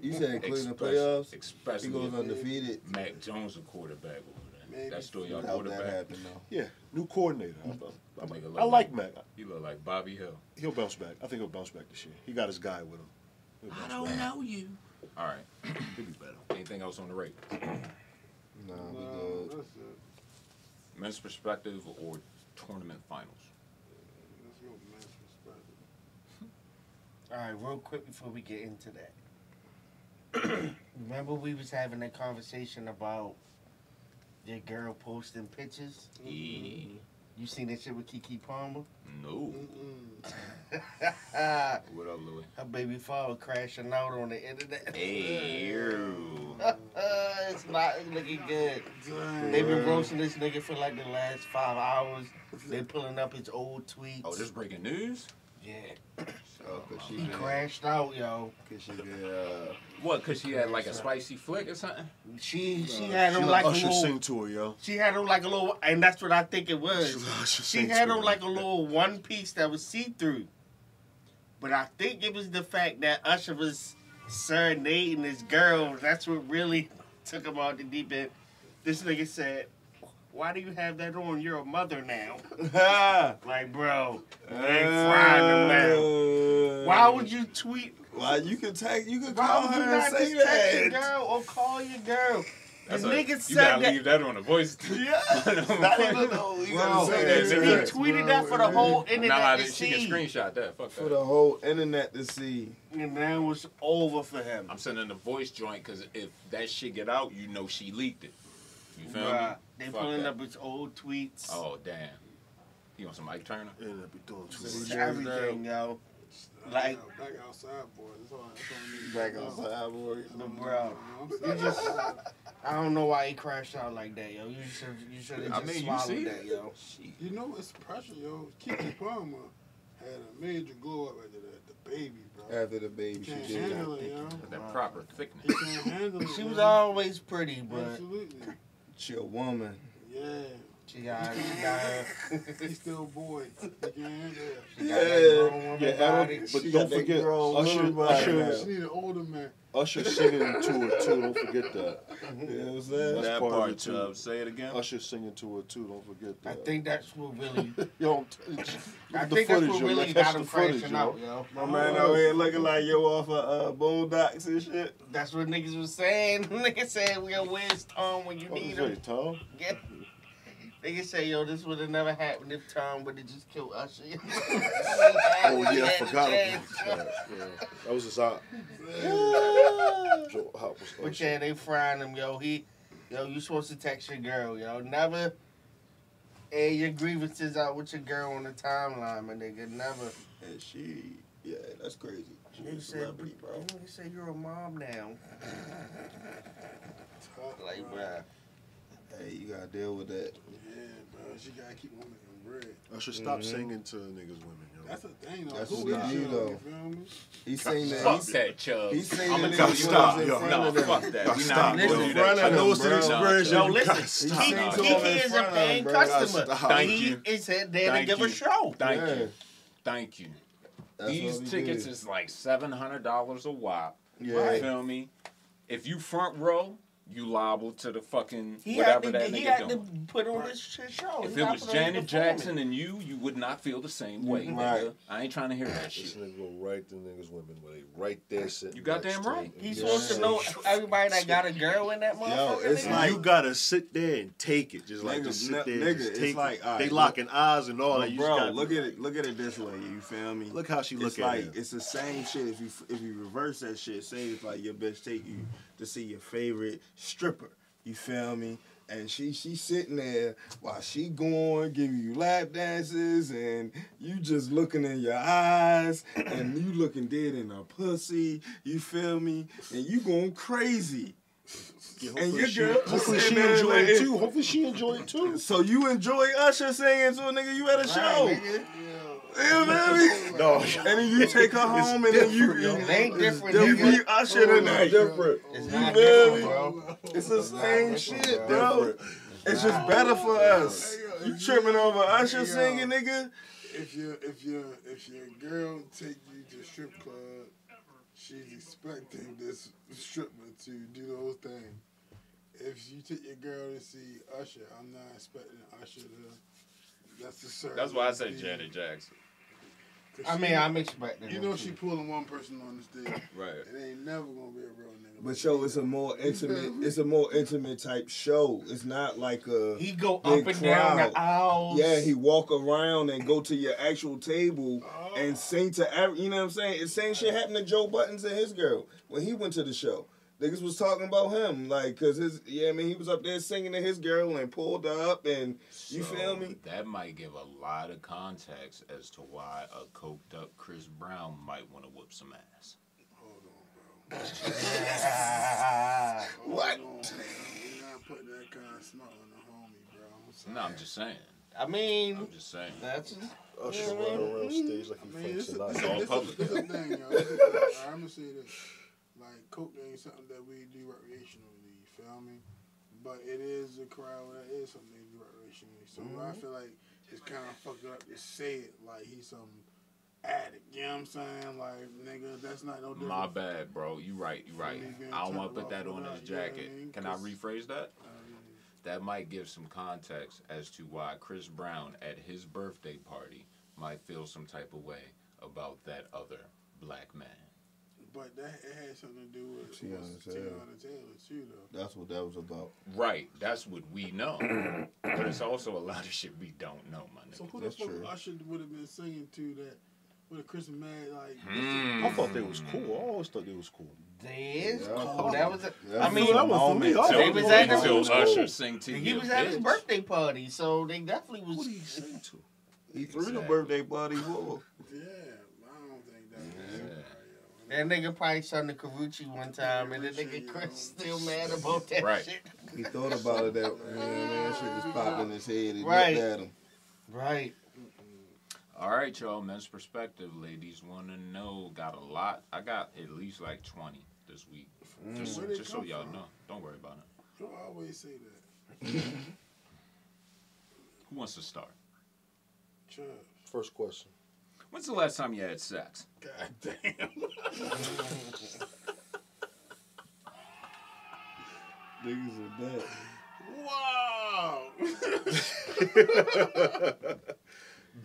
You said including the playoffs? Especially He goes undefeated. Mac Jones a quarterback over there. Maybe. That's still your How that quarterback. happen though? Yeah, new coordinator. I, I- I, look I like Mac. He look like Bobby Hill. He'll bounce back. I think he'll bounce back this year. He got his guy with him. I don't back. know you. All right. He'll be better. Anything else on the rate? Nah, No, we good. Men's perspective or tournament finals? Let's go with man's perspective. All right, real quick before we get into that. Remember we was having that conversation about your girl posting pictures? Yeah. You seen that shit with Keke Palmer? No. What up, Louis? baby father crashing out on the internet. Ew. it's not looking good. They've been roasting this nigga for like the last five hours. They pulling up his old tweets. Oh, this breaking news? Yeah. so cause she He been, crashed out, yo. cause she been, uh, What? Cause she had like a spicy flick or something? She she She had him let like a Usher little. sing to her, yo. She had on like a little, and that's what I think it was. She She had to on her. like a little one piece that was see through. But I think it was the fact that Usher was serenading his girl. That's what really took him out the deep end. This nigga said, Why do you have that on? You're a mother now. Like, bro, you ain't frying them now. Why would you tweet? Why you could tag? You could Why call would you her and say just text your girl or call your girl? The That's a- nigga you said gotta that. leave that on the voice. Yeah, not even though you Bro, gotta say he that. He that. tweeted that for the whole internet Nah, to she can see. screenshot that. Fuck for that. the whole internet to see. And that was over for him. I'm sending the voice joint because if that shit get out, you know she leaked it. You feel Bruh, me? They Fuck pulling that. up his old tweets. Oh damn. You want some Mike Turner? And they be doing too See, much. yeah. everything, yo. Like, back outside, boys. That's all. That's all I. Back outside, boys. but bro, you just, I don't know why he crashed out like that, yo. You should, you should have I just mean, you swallowed see that, yo. You know it's pressure, yo. Keke Palmer had a major glow up after that. The baby, bro. After the baby, He she can't did. handle it, yo. That proper thickness. He can't handle it. She was always pretty, but Absolutely. She a woman. Yeah. She got, she got. He's still boy. You can't She got Yeah. that grown woman Yeah, body. But She don't got forget grown Usher. Usher, She need an older man. Usher singing to it too. Don't forget that. You know what I'm saying? That's that part of part, it, too. Chubb. Say it again. Usher singing to it too. Don't forget that. I think that's what really. Yo, I the think that's what yo. really Catch got the him footage, crashing yo. out, yo. My man out here looking like yo off of uh, Boondocks and shit. That's what niggas was saying. Niggas said, "Well, where's Tom when you What need was him?" it, Tom? Yeah. Niggas say, "Yo, this would have never happened if Tom would have just killed Usher." Oh yeah, I forgot about that. Yeah. That was his op. But yeah, they frying him, yo. He, yo, you supposed to text your girl, yo. Never air your grievances out with your girl on the timeline, my nigga. Never. And she, yeah, that's crazy. She said, celebrity, bro. say you're a mom now. Like, bruh. Hey, you gotta deal with that. Yeah, bro. She gotta keep on making bread. I should stop Mhm. singing to niggas, women, yo. That's the thing, though. That's Who what is he you, do, though? though. You feel me? He seen that. Fuck He, that, Chubb. he seen I'ma tell you stop, was in yo. front No, fuck that. Now We stop, not bro. gonna do In that. I know it's an bro. expression. Yo, you listen, gotta He stop. He, he him in is a paying customer. Stop. Thank he you. is there to Thank give you. a show. Thank you. Thank you. These tickets is like seven hundred dollars a wop. Yeah. You feel me? If you front row, you liable to the fucking He whatever had that to, he nigga had doing. to put on this shit show. If He it was to Janet Jackson and you, you would not feel the same mm-hmm. way, Right. nigga. I ain't trying to hear that This shit. nigga go right to niggas women where they right there sitting. You goddamn next right. them. He's Yeah. supposed to know everybody that got a girl in that motherfucker. Yo, it's like- you gotta sit there and take it. Just like Nigga, just sit there. nigga, and just it's take like, it. alright, they look- locking eyes and all that. But You bro, just gotta, look at it. Look at it this way. You feel me? Look how she it's at like him. it's the same shit. If you if you reverse that shit, say it's like your bitch take you to see your favorite stripper. You feel me? And she she sitting there while she going giving you lap dances, and you just looking in your eyes, and you looking dead in her pussy. You feel me? And you going crazy. Yeah, and hopefully your she- girl Hopefully she sitting there enjoy like- it too. Hopefully she enjoy it too. So you enjoy Usher singing to a nigga you at a show. Right, nigga. You feel me? No, And then you take her home, and then you, you, It ain't different, you nigga. Usher tonight. different. It's not different, bro. It's the same different, shit, bro. bro. It's just better for us. You tripping over Usher Yo. singing, nigga? If your if your if your girl take you to strip club, she's expecting this stripper to do the whole thing. If you take your girl to see Usher, I'm not expecting Usher to. That's the service. That's why I said fee. Janet Jackson. 'Cause I mean, I'm expecting. You know she pulling one person on the stage. Right. It ain't never gonna be a real nigga. But yo, it's a more intimate. It's a more intimate type show. It's not like a. He go Big up and down crowd. the aisles. Yeah, he walk around and go to your actual table Oh. and sing to every. You know what I'm saying? It's same shit happened to Joe Buttons and his girl when he went to the show. Niggas was talking about him like, cause his yeah, I mean he was up there singing to his girl and pulled up and you So, feel me? That might give a lot of context as to why a coked up Chris Brown might want to whoop some ass. Hold on, bro. What? Hold on, bro. You not put that kind of smut on the homie, bro. I'm. No, I'm just saying. I mean, I'm just saying. that's Usher running around stage like I he mean, Frank this is, Sinatra. all is, public. this is the thing, yo. This I'm gonna say this: like coke ain't something that we do recreationally. You feel me? But it is a crowd that is something they do recreationally. So I feel like it's kind of fucked up to say it like he's some addict. You know what I'm saying? Like nigga, that's not no different. My bad, bro. You right. You right. I don't want to put that on his know I jacket. mean? Can I rephrase that? Uh, That might give some context as to why Chris Brown at his birthday party might feel some type of way about that other black man. But that it had something to do with Teyana with Taylor. Teyana Taylor too, though. That's what that was about. Right. That's what we know. but it's also a lot of shit we don't know, my nigga. So who That's the fuck true. Usher would have been singing to that? With a Chris Mad like. Hmm. I thought they was cool. I always thought they was cool. they is Yeah. cool. That was. A, Yeah, I mean, that was for me. I They was it at the- it until was cool. Usher sing to he you. was at his birthday party, so they definitely was. What did he sing to? He threw the birthday party for. Yeah, I don't think that. Yeah. That nigga probably sung the Karrueche one time, and the nigga Chris still mad about that Right. shit. He thought about it that you know what That shit just popped in his head. He Right. looked at him. Right. All right, y'all. Men's perspective, ladies want to know. Got a lot. I got at least like twenty this week. Just, Where just so y'all from? know. Don't worry about it. You always say that. Who wants to start? Chubbs. First question. When's the last time you had sex? God damn. Niggas are dead. Wow.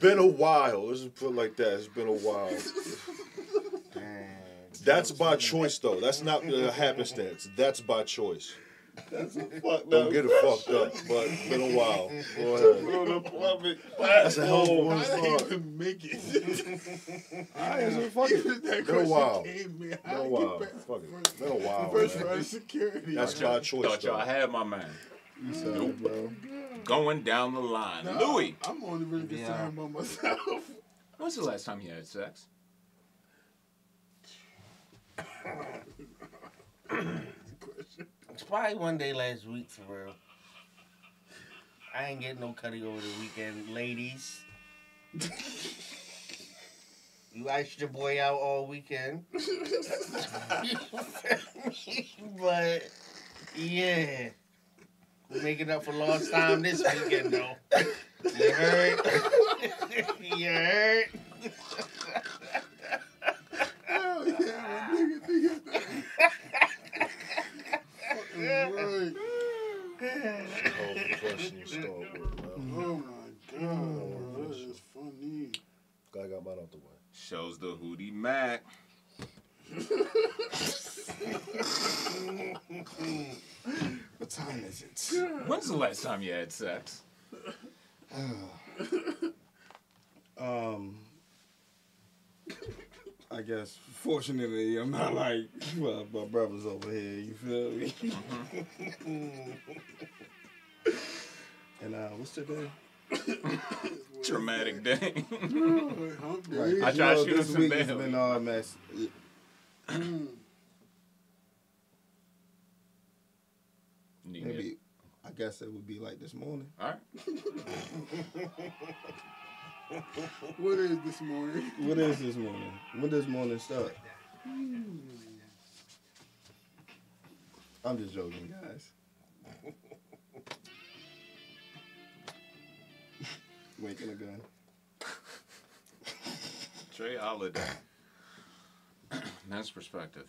been a while. Let's just put it like that. It's been a while. Damn. That's by choice, though. That's not uh, happenstance. That's by choice. That's a fucked Don't up get it fucked up, but been a while. Go ahead. on the That's a hell of a platform. one I to didn't start. even make it. I ain't so fuck it. that Been a while. came, man. Been How a while. Fuck it. first- Been a while. First round of security. That's Thought y'all- choice, Thought y'all had my man. You sorry, bro. Going down the line. Nah, Louis, I'm only really concerned uh, about myself. when's the last time you had sex? It's probably one day last week for real. I ain't getting no cutting over the weekend, ladies. you asked your boy out all weekend. but yeah. We're making up for lost time this weekend though. You heard? you heard? Hell yeah, nigga, nigga. Hell question to start with, man. Oh my god, that is funny. I got mine out the way. Shows the Hootie Mac. What time is it? When's the last time you had sex? Um, I guess fortunately I'm not like well, my brothers over here. You feel me? and uh, what's today? Tramatic day. Hump day. I tried to know, shoot this some week has bail. been all mess. Maybe. I guess it would be like this morning. All right. What is this morning? What is this morning? When does morning start? I'm just joking, guys. Waking a gun. Tra Holiday. Men's perspective.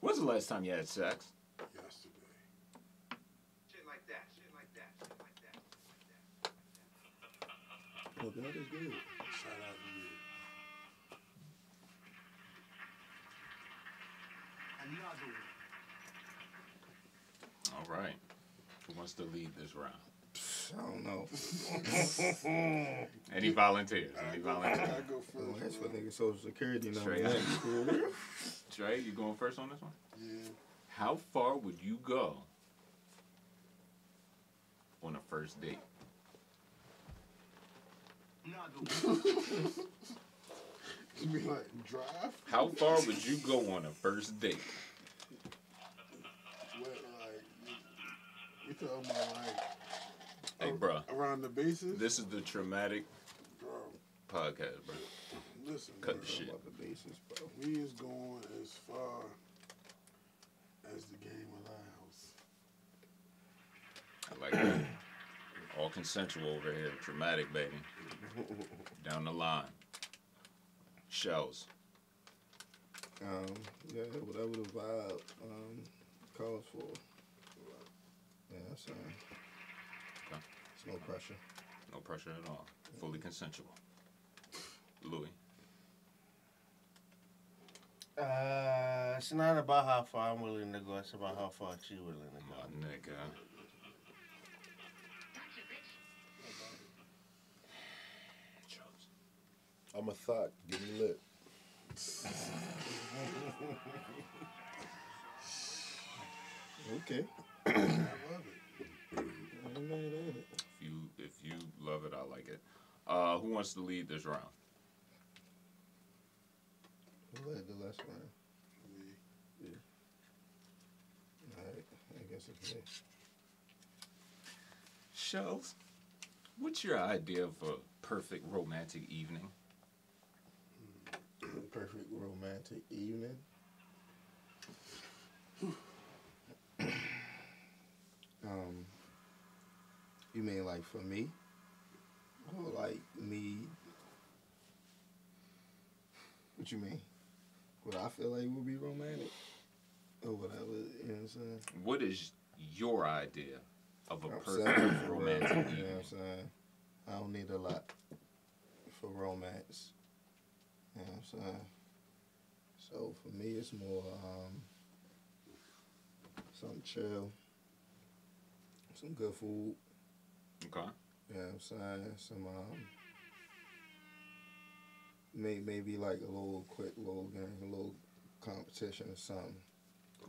When's the last time you had sex? Yesterday. Shit like that, shit like that, shit like that. Oh, that is good. Shout out to you. All right. Who wants to lead this round? I don't know. Any volunteers? Any volunteers? I volunteers? go Oh, first. that's for bro. nigga social security number. Straight Tra, you going first on this one? Yeah. How far would you go on a first date? You mean like drive? How far would you go on a first date? What, like, you, talking about like Hey, bro, around the bases? this is the Tramatic Bro, podcast, bro. listen, Cut the shit. About the basis, bro. We is going as far as the game allows. I like that. All consensual over here. Dramatic, baby. Down the line. Shells. Um, yeah, whatever the vibe um, calls for. Yeah, that's uh, Okay. it's no pressure. No pressure at all. Fully consensual. Louis. Uh, it's not about how far I'm willing to go. It's about how far you willing to go. My go. nigga. I'm a thought. Get me lit. Okay. I love it. I ain't mad at it. If you if you love it, I like it. Uh, who wants to lead this round? Who led the last round? Me. All right, I guess it's me. Shells. What's your idea of a perfect romantic evening? Perfect romantic evening. um, you mean like for me, or like me. What you mean? What I feel like would be romantic, or whatever. You know what I'm saying? What is your idea of a I'm perfect saying, for real, romantic You know what? I'm saying? I don't need a lot for romance. You know what I'm saying? So for me, it's more um, something chill, some good food. Okay. You know what I'm saying? Some um, may, maybe like a little quick little game, a little competition or something.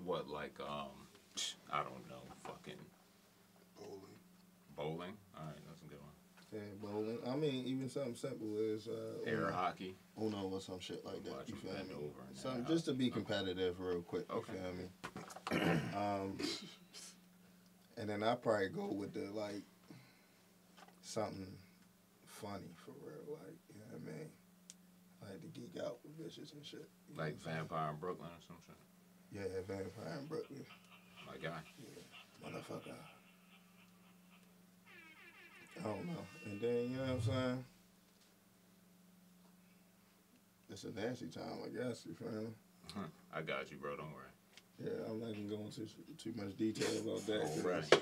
What like um, I don't know, fucking Bowling. bowling. All right, that's a good one. Yeah, bowling. I mean, even something simple as uh, Air Uno. hockey. Uno or some shit like that. Watch You feel me? over and Something then just to be competitive, real quick. Okay. You feel me? um, and then I probably go with the like something funny for real, like you know what I mean. Like to geek out with bitches and shit. know Like? Vampire in Brooklyn or some shit. Yeah, Vampire in Brooklyn, My guy. Yeah, motherfucker. I don't know. And then you know what I'm saying. It's a nasty time, I guess. You feel me? I got you, bro. Don't worry. Yeah, I'm not gonna go into too much detail about that. Alright.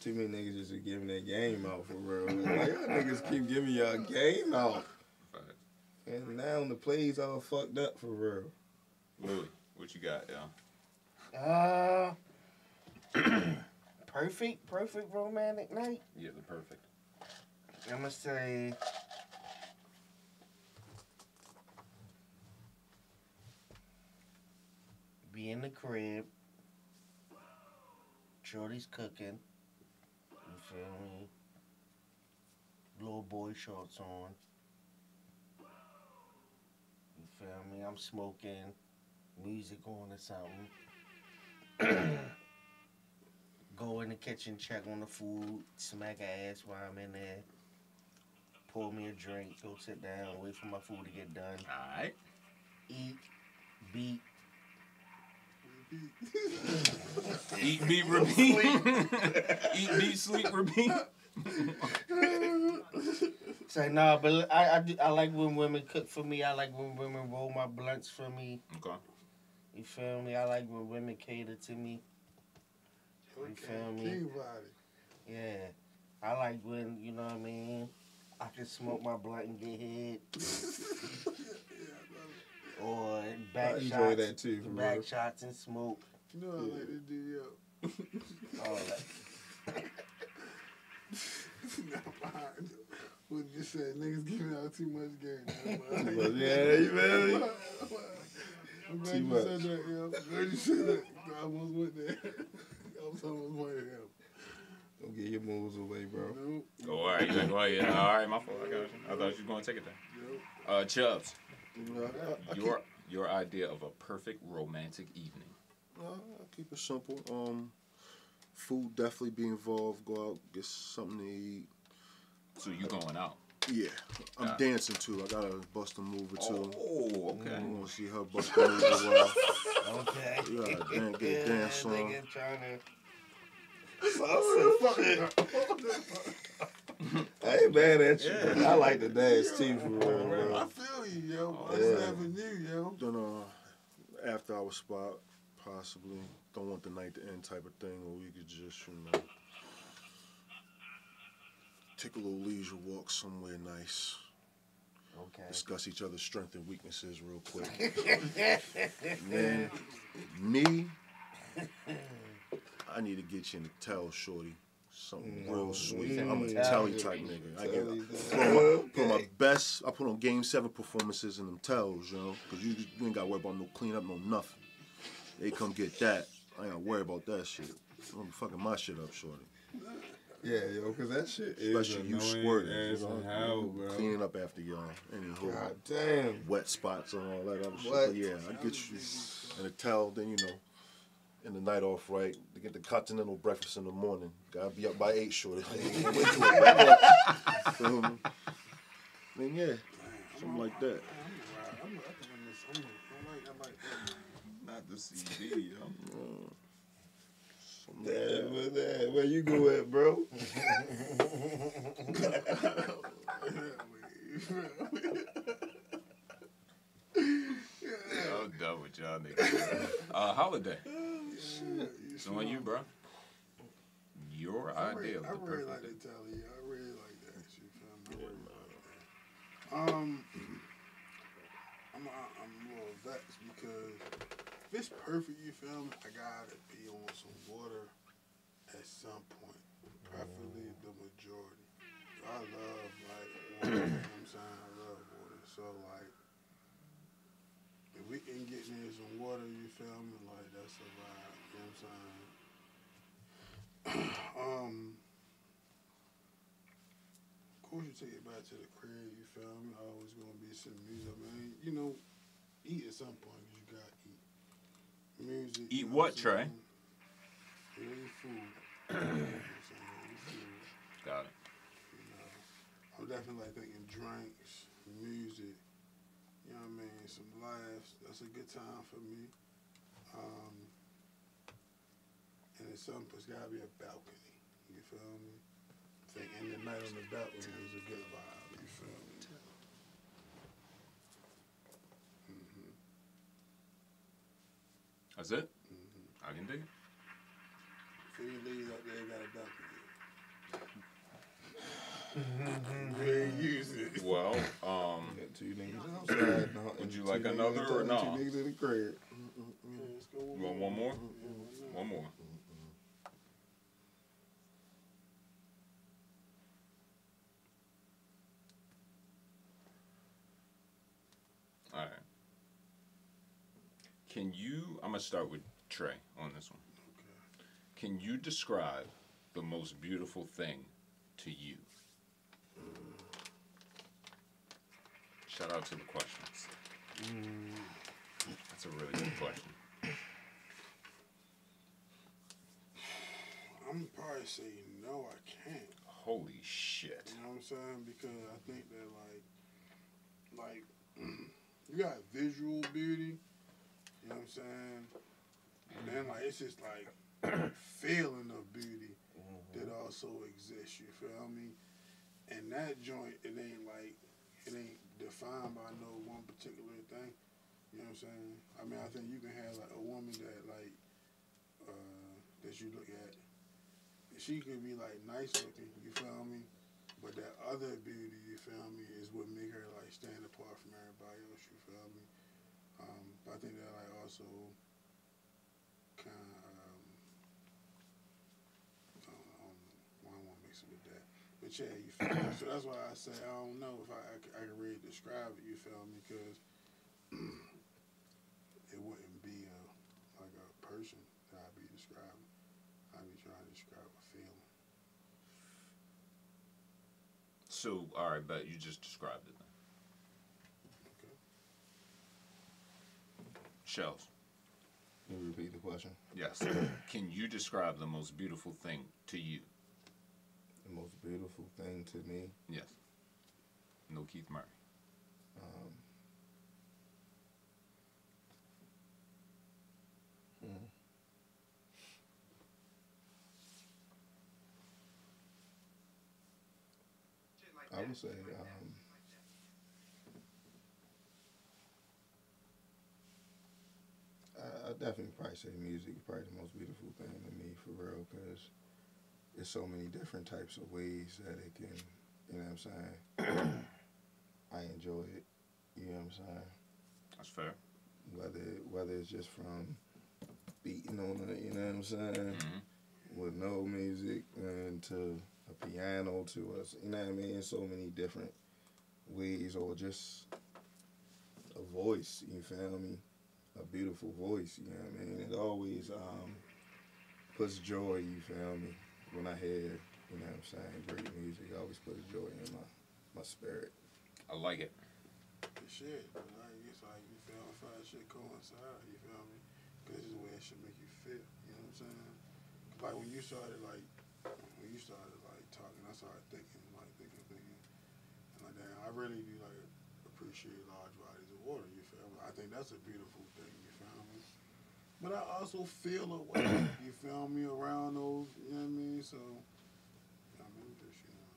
Too many niggas just are giving their game out for real. Like, y'all niggas keep giving y'all game out. Fact. And now the plays all fucked up for real. Louis, what you got, y'all? Uh, perfect, perfect romantic night. Yeah, the perfect. I'm gonna say. Be in the crib. Shorty's cooking. You feel me? Little boy shorts on. You feel me? I'm smoking. Music on or something. Go in the kitchen, check on the food, smack ass while I'm in there. Pour me a drink, go sit down, wait for my food to get done. Alright. Eat, beat, Eat, beat, repeat. Eat, beat, sleep, repeat. Say nah, but I I, do, I like when women cook for me. I like when women roll my blunts for me. Okay. You feel me? I like when women cater to me. You feel me? Think. Yeah, I like when you know what I mean. I can smoke my blunt and get hit, or I back enjoy shots, that too, for back real. shots and smoke. You know I like to do, yo. All that. Not behind. What you say? niggas giving out too much game. man. Yeah, you feel me? I'm glad Too you much. said that, yo. I'm glad you said that. I almost went there. I was almost went there. Don't get your moves away, bro. Nope. Oh, all right. You like, oh, yeah. All right, my fault. I got you. I thought you were going to take it there. Nope. Uh, Chubbs, You I, I, I your your idea of a perfect romantic evening. Uh, I'll keep it simple. Um, food definitely be involved. Go out, get something to eat. So you going out? Yeah, I'm Yeah. dancing too. I gotta bust a move or two. Oh, okay. I want to see her bust a move as well. Okay. Yeah, dan- get a dance on. Nigga trying to. I ain't mad at you. I like the dance too, for real, I feel you, yo. I Yeah. never knew, yo. Then uh, after our spot, possibly. Don't want the night to end type of thing, or we could just, you know, take a little leisure walk somewhere nice. Okay. Discuss each other's strengths and weaknesses real quick. Man, me, I need to get you in the tell, shorty. Something real Mm, sweet. mm, I'm a mm. telly type nigga. I get put my, put my best. I put on game seven performances in them tells, you know, because you, you ain't got to worry about no cleanup, no nothing. They come get that. I ain't got to worry about that shit. I'm be fucking my shit up, shorty. Yeah, yo, cause that shit is Especially you squirting. as you know, hell, bro. Cleaning up after y'all. Anywho God damn. wet spots and all that other shit. What? But yeah, I get you in a towel, then you know, in the night off right to get the continental breakfast in the morning. Gotta be up by eight short. Feel me? Then yeah, something like that. Not the CD. Yeah, but that, where you go at, bro? I'm done with y'all niggas. Uh, holiday. It's on you, bro. Your I idea really, of I the really perfect like day. to tell you. I really like that. You feel me? I really like that. Um, I'm I'm a little vexed because if it's perfect, you feel me? I gotta be on some water at some point, preferably the majority. I love like water. you know what I'm saying? I love water. So like, if we can get near some water, you feel me? Like that's a vibe. You know what I'm saying? um, of course, you take it back to the crib. You feel me? Always gonna be some music, man. You know, eat at some point. you gotta eat music. Eat what, Tra? saying? It ain't food. you know what I'm saying? Eat food. Got it. You know, I'm definitely like thinking drinks, music. You know what I mean? Some laughs. That's a good time for me. Um, and it's something. It's gotta be a balcony. You feel me? I think ending the night on the balcony is a good vibe. You feel me? hmm That's it? hmm I can dig it. So you ladies out there got a balcony. You ain't use it. Well, um, Got two niggas outside. now, Would you like another or inside, no? Two niggas in the crib. Yeah, let's You want one more? Yeah, why one more. All right. Can you? I'm gonna start with Tra on this one. Okay. Can you describe the most beautiful thing to you? Mm. Shout out to the questions. Mm. That's a really good question. I'm probably say no, I can't. Holy shit. You know what I'm saying? Because I think that like, like you got visual beauty. You know what I'm saying? And then like it's just like feeling of beauty that also exists. You feel me? And that joint, it ain't like it ain't defined by no one particular thing. You know what I'm saying? I mean, I think you can have like a woman that like uh, that you look at. She could be like nice looking. You feel me? But that other beauty, you feel me, is what make her like stand apart from everybody else. You feel me? But I think that like also kind of um, I don't, I don't. I want to mix it with that. But yeah, you feel me? So that's why I say I don't know if I I can really describe it. You feel me? Because it wouldn't be a like a person that I'd be describing. I'd be trying to describe a feeling. So, all right, but you just described it then. Okay. Shells. Can you repeat the question? Yes. Can you describe the most beautiful thing to you? The most beautiful thing to me. Yes. No Keith Murray. Um, hmm. I would say, um, I, definitely probably say music is probably the most beautiful thing to me for real because there's so many different types of ways that it can, you know what I'm saying? I enjoy it, you know what I'm saying? That's fair. whether whether it's just from beating on it, you know what I'm saying, hmm with no music and to a piano to us, you know what I mean, so many different ways or just a voice, you feel me? A beautiful voice, you know what I mean? It always um puts joy, you feel me? When I hear, you know what I'm saying, great music, it always puts joy in my my spirit. I like it. The shit, but like it's like you feel if that shit coincide, you feel me? Cause this is the way it should make you feel. You know what I'm saying? Like when you started like when you started like talking, I started thinking like thinking thinking, and like damn, I really do like appreciate large bodies of water. You feel me? I think that's a beautiful thing. You feel me? But I also feel a way. you feel me around those. You know what I mean? So. I mean, just you know.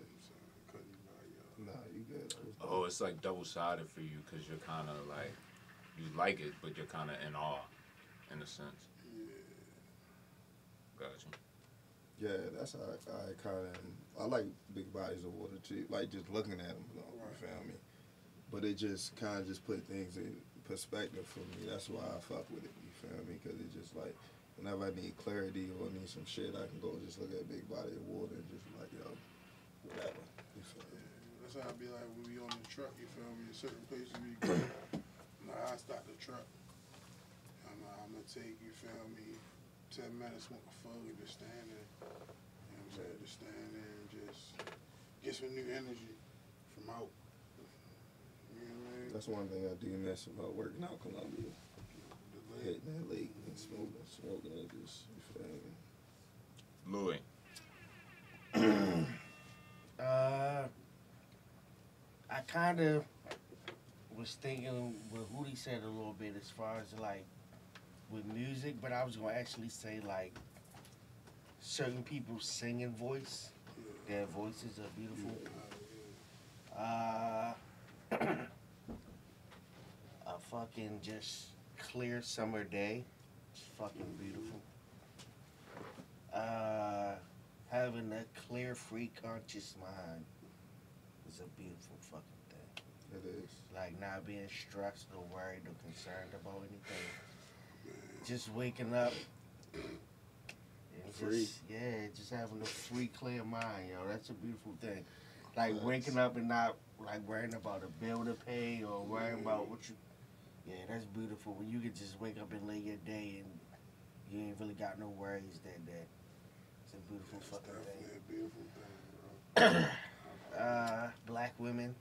I'm sorry, cutting you by y'all. Nah, you good. Oh, it's like double sided for you because you're kind of like you like it, but you're kind of in awe, in a sense. Yeah. Gotcha. Yeah, that's how I, I kind of. I like big bodies of water too. Like just looking at them, you, know, you feel me? But it just kind of just put things in perspective for me. That's why I fuck with it. You feel me? Because it's just like whenever I need clarity or need some shit, I can go just look at a big body of water and just like yo, whatever. You feel me? That's how I be like when we on the truck. You feel me? In certain places we go. I stop the truck. I'm, I'm gonna take. You feel me? Ten minutes, a fug, and just stand there. You know what I'm saying? Just stand there and just get some new energy from out. You know what I mean? That's one thing I do miss about working out Columbia. Hitting that lake and smoking, smoking and just you feel me? Louis, Uh, I kind of was thinking what Hootie said a little bit as far as like with music, but I was gonna actually say like certain people's singing voice, their voices are beautiful. Uh, a fucking just clear summer day, it's fucking beautiful. Uh, having a clear, free, conscious mind is a beautiful fucking thing. It is. Like not being stressed or worried or concerned about anything. Just waking up. Free. Just, yeah, just having a free, clear mind, yo. That's a beautiful thing. Like waking up and not like worrying about a bill to pay or worrying about what you. Yeah, that's beautiful. When you can just wake up and lay your day and you ain't really got no worries that day. It's a beautiful It's fucking thing. a beautiful thing, bro. Uh, black women.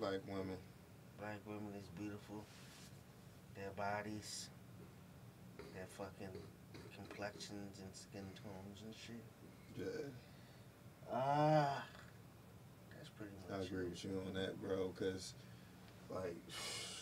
Black women. Black women is beautiful. Their bodies, their fucking complexions and skin tones and shit. Yeah. Ah, that's pretty much. I agree it. with you on that, bro. Cause like,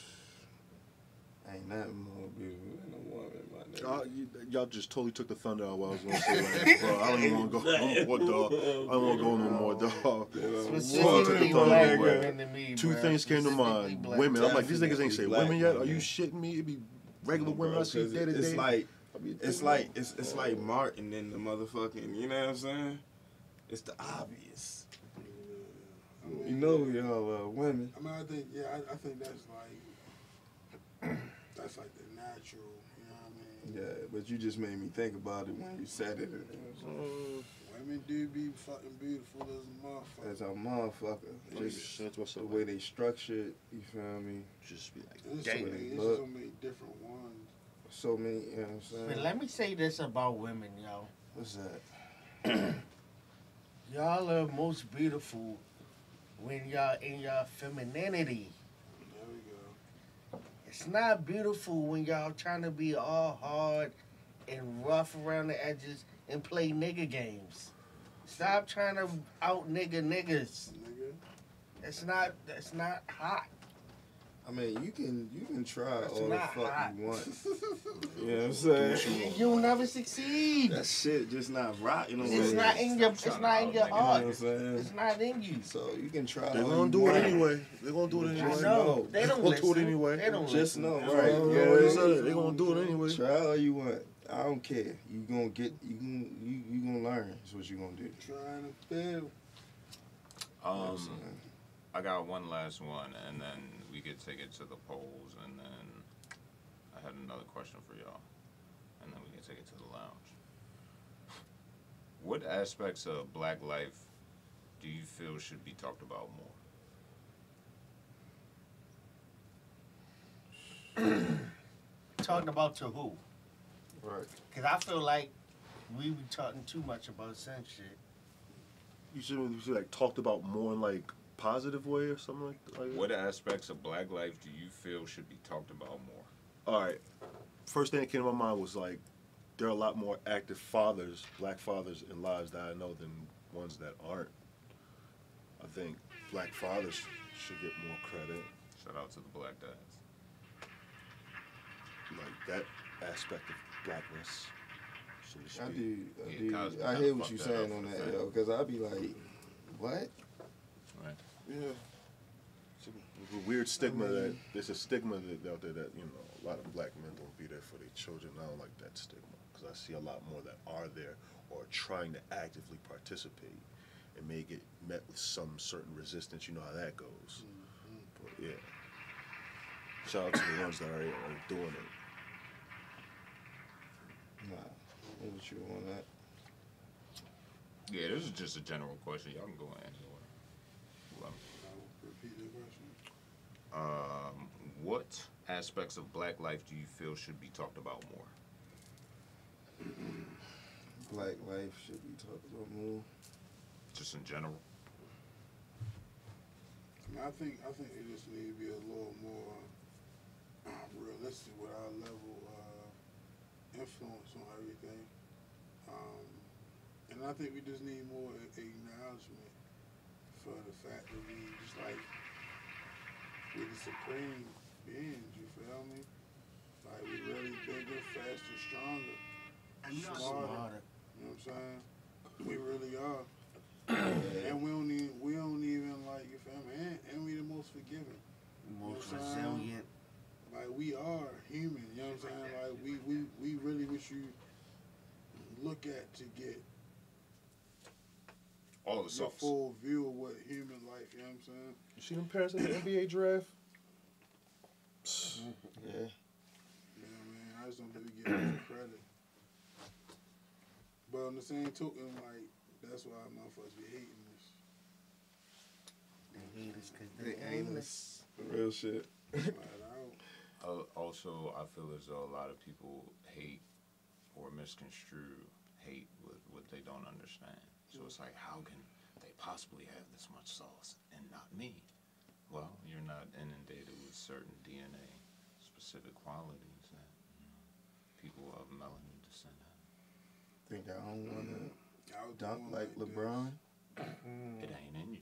ain't nothing more beautiful than a woman, my nigga. Y'all, you, y'all just totally took the thunder out of what I was gonna say. Like, bro, I don't even want to go no more, dog. I don't want to go no more, dog. Specifically Well, black to the women to me, Two bruh. things came to Specifically mind. black Women. I'm like, these niggas ain't say women yet. Are you shitting me? It be regular women I Bro, see 'cause day to day. it's like it's like it's it's like Martin and the motherfucking. You know what I'm saying? It's the obvious. I mean, You know y'all uh, women. I mean, I think, yeah, I, I think that's like, that's like the natural, you know what I mean? Yeah, but you just made me think about it when you said it. and uh, Women do be fucking beautiful as a motherfucker. As a motherfucker, just that's what's the up. way they structured. You feel me? Just be like, There's so damn. many, there's so many different ones. So many. You know what I'm saying? But let me say this about women, yo. What's that? Y'all are most beautiful when y'all in your femininity. There we go. It's not beautiful when y'all trying to be all hard and rough around the edges and play nigga games. Stop trying to out nigga niggas. Nigga. It's not. That's not hot. I mean, you can you can try That's all the fuck hot. you want. you know what I'm saying? You'll never succeed. That shit just not right. You know what I'm It's saying? not in your. It's not in your You know what I'm saying? It's not in you. So you can try. They're gonna you do it want. anyway. They're gonna do it I anyway. know. They don't They'll do it anyway. They don't Just listen. know, Right. right? Yeah, You they know, said They're gonna do it anyway. Try all you want. I don't care. You gonna get. You gonna you you gonna learn. Is what you gonna do. Trying to fail. You know what I'm Um, saying? I got one last one, and then we could take it to the polls, and then I had another question for y'all, and then we can take it to the lounge. What aspects of Black life do you feel should be talked about more? Talking about to who? Right. Cause I feel like we be talking too much about some shit. You should, you should like talked about more in like positive way or something like, like that. What aspects of Black life do you feel should be talked about more? All right. First thing that came to my mind was like there are a lot more active fathers, black fathers in lives that I know than ones that aren't. I think black fathers should get more credit. Shout out to the Black Dads. Like that aspect of blackness. So to I do. I, Yeah, do. I hear what you're saying on that, the yo. Because I'd be like, what? Right. Yeah. There's a weird stigma I mean- that there's a stigma that out there that you know a lot of black men don't be there for their children. I don't like that stigma because I see a lot more that are there or trying to actively participate and may get met with some certain resistance. You know how that goes. Mm-hmm. But yeah, shout out to the ones that are, are doing it. Nah. What was you on that? Yeah, this is just a general question. Y'all can go in. Well, I'll repeat the question. Um, what aspects of black life do you feel should be talked about more? Black life should be talked about more. Just in general? I, mean, I think I think it just need to be a little more uh, realistic with our level of influence on everything. Um, and I think we just need more acknowledgement for the fact that we just like we the supreme beings. You feel me? Like we really bigger, faster, stronger, smarter. Smarter. You know what I'm saying? We really are. And we don't even we don't even like you feel me? And, and we the most forgiving. Most You know what I'm saying? resilient. Like we are human, you know what I'm saying? Like we we, we really wish you look at to get All the full view of what human life, you know what I'm saying? You see them parents in the NBA draft? Yeah. Yeah, man. I just don't think we get enough credit. But on the same token, like that's why motherfuckers be hating this. They hate us 'cause They they aimless. Real shit. Uh, also, I feel as though a lot of people hate or misconstrue hate with what they don't understand. So it's like, how can they possibly have this much sauce and not me? Well, you're not inundated with certain DNA specific qualities that you know, people of melanin descent have. Think I don't want to I was dunk born like this. LeBron? It mm-hmm. ain't in you.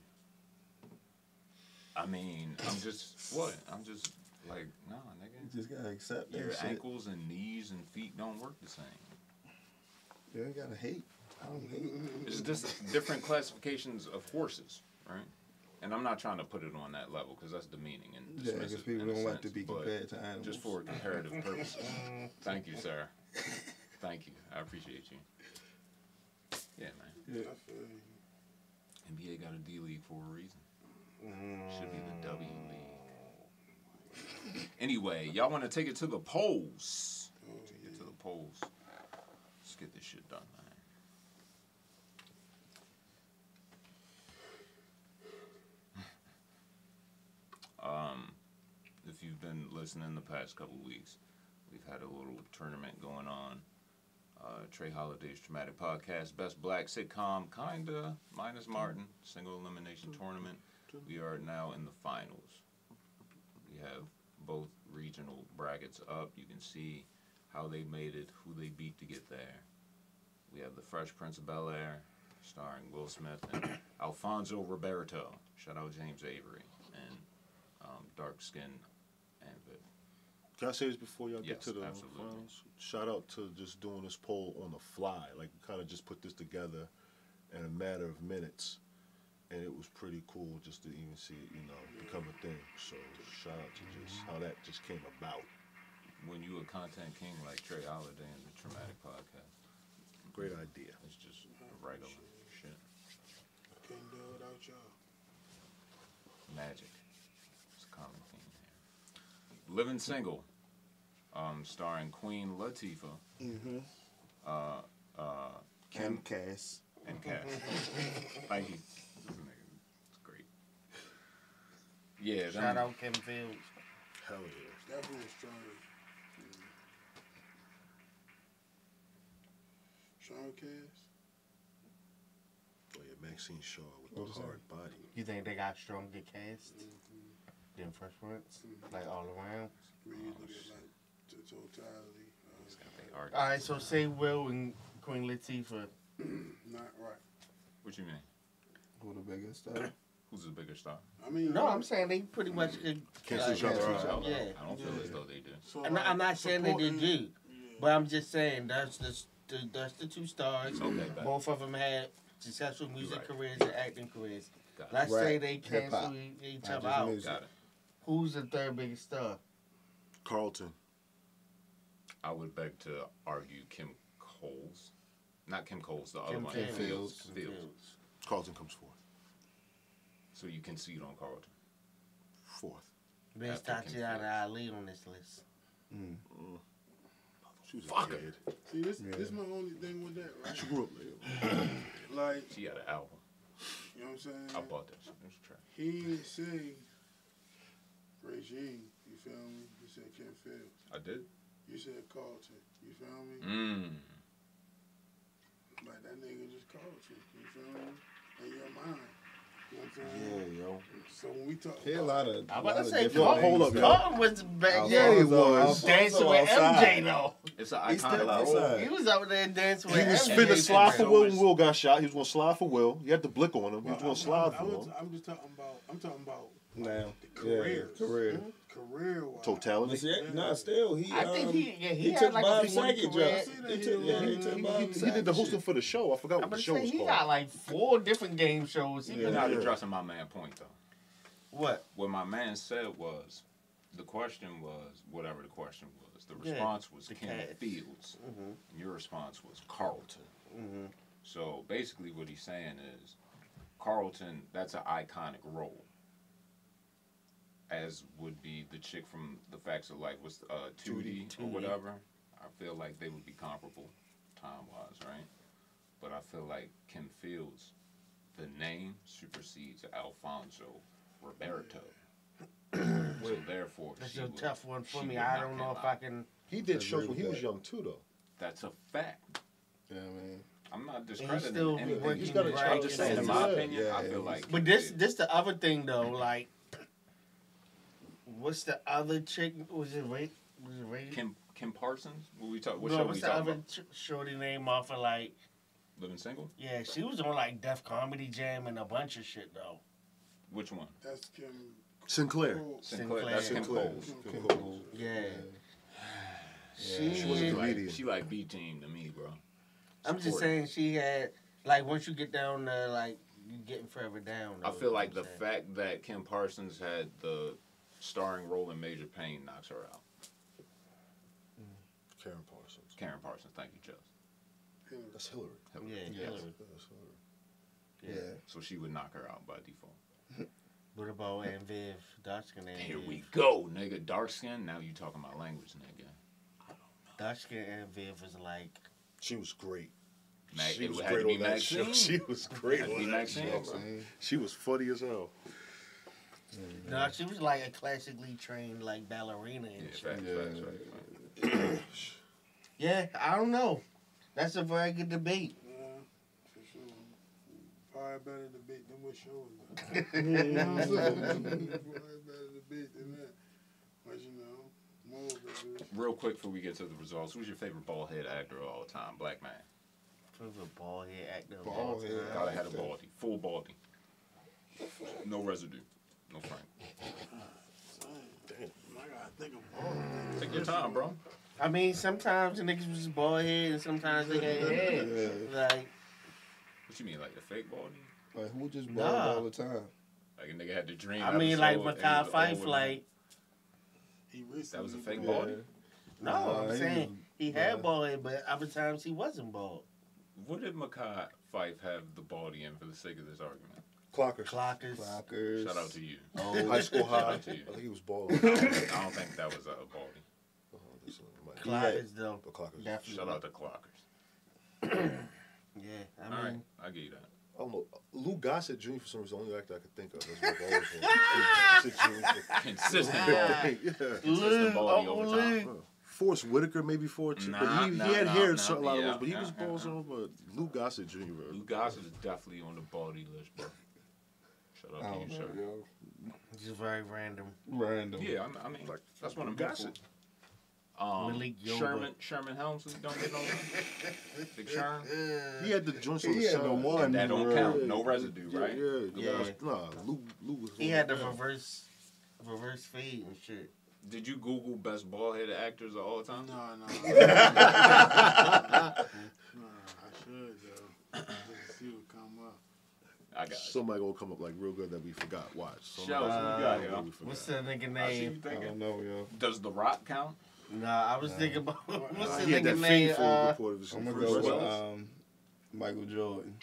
I mean, I'm just what? I'm just like, nah, nigga. You nigga. just gotta accept that Your shit. ankles and knees and feet don't work the same. You ain't gotta hate. I don't hate. It's just different classifications of horses, right? And I'm not trying to put it on that level because that's demeaning and Yeah, because people in don't like to be compared to animals. Just for comparative purposes. Mm-hmm. Thank you, sir. Thank you. I appreciate you. Yeah, man. Yeah. I feel. NBA got a D League for a reason. Mm-hmm. Should be the W League. Anyway, y'all want to take it to the polls? Oh, Take it to the polls. Let's get this shit done, man. Um, if you've been listening the past couple weeks, we've had a little tournament going on. Uh, Tra Holiday's Tramatic Podcast, Best Black Sitcom, kinda, minus Martin, single elimination tournament. We are now in the finals. We have both regional brackets up. You can see how they made it, who they beat to get there. We have The Fresh Prince of Bel Air, starring Will Smith and Alfonso Ribeiro. Shout out James Avery Dark Skin and Viv. Can I say this before y'all get to the absolutely. finals? Shout out to just doing this poll on the fly. Like, kind of just put this together in a matter of minutes. And it was pretty cool just to even see it, you know, become a thing. So, shout out to just how that just came about. When you a content king like Tra Holiday and the Tramatic Podcast, Great idea. it's just regular shit. Couldn't do it without y'all. Magic. It's a common theme here. Living Single, um, starring Queen Latifah, Mm-hmm. uh, uh, Kim Kim Cass. and Cass. Thank you. This nigga, It's great. Yeah, them- Shout out Kim Fields. Hell yeah. Definitely strong. Strong cast. Oh yeah, Maxine Shaw with What the was that? hard body. You think they got stronger cast than Fresh Prince? Like all around? When you look at like the totality, uh, got they argument. All right, so say Will and Queen Latifah. not right. What you mean? Who the biggest star? Who's the bigger star? I mean, No, I'm saying they pretty much could Cancel like, each other out. Yeah. I don't feel as though they do. so, I'm not, I'm not saying that they supporting- do. But I'm just saying that's the, the that's the two stars. Okay. Both of them had successful music Right. careers and acting careers. Let's Rap, say they hip-hop, cancel each other out. music. Got it. Who's the third biggest star? Carlton. I would beg to argue Kim Coles. Not Kim Coles, the other Kim one. Fields. Fields. Kim Fields. Fields. Carlton comes fourth. So you concede on Carlton. Fourth. Best After Kim Tatiana Fields. Ali on this list. Mm. Mm. She was Fuck a it. kid. See, this Yeah. this my only thing with that, right? She grew up later. Like, She had an album. you know what I'm saying? I bought that shit. It was trash. He didn't say Regine, you feel me? You said Kim Fields. I did. You said Carlton, you feel me? Mmm. Like that nigga just called you, you feel me? In your mind. You know what I'm Yeah, saying? yo. So when we talk Here a lot of. I'm about to say different Yo, Carlton. hold things, up, yo. yo. Carlton was back Alfonso- Yeah, he was. Dancing with outside. MJ though. It's an iconic still role. outside. He was out there dancing He with was MJ. finna slide for Will when Will got shot. He was gonna slide for Will. He had the blick on him. He was gonna slide for I'm, him. I'm just talking about. I'm talking about Now, the yeah, careers. career. career wise. Totality. But see, nah, still he. I think um, he yeah, he, he had took like Bob a 40 Saget career. job. He took yeah, he took He, Bob he did the Saget hosting shit. for the show. I forgot I'm what the show say was he called. got like four different game shows. He Yeah. You're been not addressing my man point though. what? What my man said was, the question was whatever the question was. The Yeah, response was the Kim Cats. Fields. Mhm. And your response was Carlton. Mhm. So basically, what he's saying is, Carlton. That's an iconic role. As would be the chick from The Facts of Life was uh, Tootie, or whatever. I feel like they would be comparable, time wise, right? But I feel like Kim Fields, the name supersedes Alfonso Ribeiro. so therefore, That's she a would- tough one for me. I don't know if out. I can. He did Agree shows when he was young too, though. That's a fact. Yeah, man. I'm not he's discrediting still anything. He's got a right I'm just saying, in my opinion, yeah, I feel like. But this Fields- this the other thing though. Like, what's the other chick? Was it Ray? Was it Ray? Kim Kim Parsons. What we talk? What no, show we what's the other ch- shorty name off of like? Living Single. Yeah, she was on like Def Comedy Jam and a bunch of shit though. Which one? That's Kim. Synclaire. Cole. Synclaire. That's Kim Synclaire. Coles. Kim Cole. Cole. Yeah. Yeah. She was a She, comedian. She like B team to me, bro. I'm just Support it. saying she had like once you get down there, like you getting further down. I feel like the saying? fact that Kim Parsons had the starring role in Major Payne knocks her out. Mm. Karen Parsons. Karen Parsons, thank you, Joe. That's Hillary. Yeah, Yes. Hillary. That's Hillary. Yeah. Yeah. So she would knock her out by default. What about Aunt Viv? Dark skin Aunt Here Viv. we go, nigga. Dark skin. Now you talking my language, nigga. Dark skin Aunt Viv is like She was great. Mag- she it was had to great be on that show. Maxine. She was great Had to be on that Maxine, show. bro. She was funny as hell. No, she was like a classically trained like ballerina and Yeah, shit. facts, Yeah. facts, facts, facts. Yeah, I don't know. That's a very good debate. Yeah, for sure. Probably better debate than what show you know what I'm saying? Probably better debate than that. But you know, more of it is. Real quick before we get to the results, who's your favorite bald head actor of all time? Black man. Favorite ball head actor. of Bald all head time. Gotta have a baldy. Full baldy. No residue. No Frank. I gotta think of all of them. Take your time, bro. I mean, sometimes the niggas was bald head and sometimes they had head. Like, What you mean, like the fake baldy? Like who just bald Nah. all the time? Like a nigga had the dream. I mean, like episode and Makai he was Fife, old like, He recently That was a fake bald. baldy? no, Nah, I'm he saying was- he yeah. had bald head, but other times he wasn't bald. What did Mekhi Phifer have the baldy in for the sake of this argument? Clockers. Clockers. Clockers. Shout out to you. Oh, High school Shout high. out to you. I think he was bald. I don't think, I don't think that was a baldy. Oh, this is- might- Clockers, though. But Clockers. Definitely. Shout out to Clockers. Yeah, I mean. All right, mean, I give you that. I don't know. Lou Gossett Jr. for some reason, the only actor I could think of. That's my balls. Consistent Yeah. baldy. yeah. Consistent baldy oh, over time. Lou. Forest Whitaker maybe for a chick, but Nah, he, nah, he had nah, hair in nah, certain lot of yeah, roles, but he yeah, was yeah, balls yeah. on. But Lou Gossett Jr. bro. Lou Gossett is definitely on the baldy list, bro. Shout I out to you, know, sir. yo. just very random. Random. Yeah, I, I mean, Like, that's what I'm Lou here Um, Malik Yoba. Sherman Sherman Hemsley don't get no love. Big Sherm. He had the joints on He the had side. the one. That don't word. count. No residue, Yeah, right? Yeah, Yeah. yeah. Nah, Lou, Lou was He on had the that. reverse, reverse fade and shit. Did you Google best bald headed actors of all time? No, no. no, I should though. Just to see what come up. I got you. Somebody gonna come up like real good that we forgot. Watch. Shells, Somebody- what you got, Uh, yo? What's that nigga I see you name? I thinking. don't know, yo. Does The Rock count? Nah, I was thinking about what's the He had nigga name? fateful Uh, report of his I'm gonna first go with wrestling. um, Michael Jordan.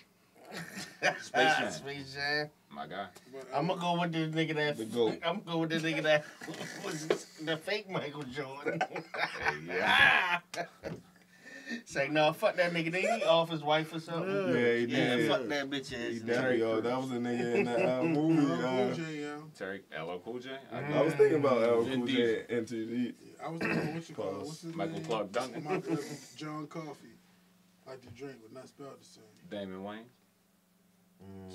Space Jam. Space Jam. My guy. But I'm gonna go with the nigga that. The GOAT. I'm gonna go with the nigga that was the fake Michael Jordan. yeah. It's like, no, fuck that nigga. Did he off his wife or something? Yeah, he Yeah, did. fuck that bitch ass. He nigga. definitely, yo, that was a nigga in that uh, movie. LL Uh, Cool J, yo. Terry LL Cool J. I I was thinking about L. Vin Cool J and MTV. I was thinking, what you call What's his Michael name? Clarke Duncan. Michael John Coffey. Like the drink, but not spelled the same. Damon Wayans.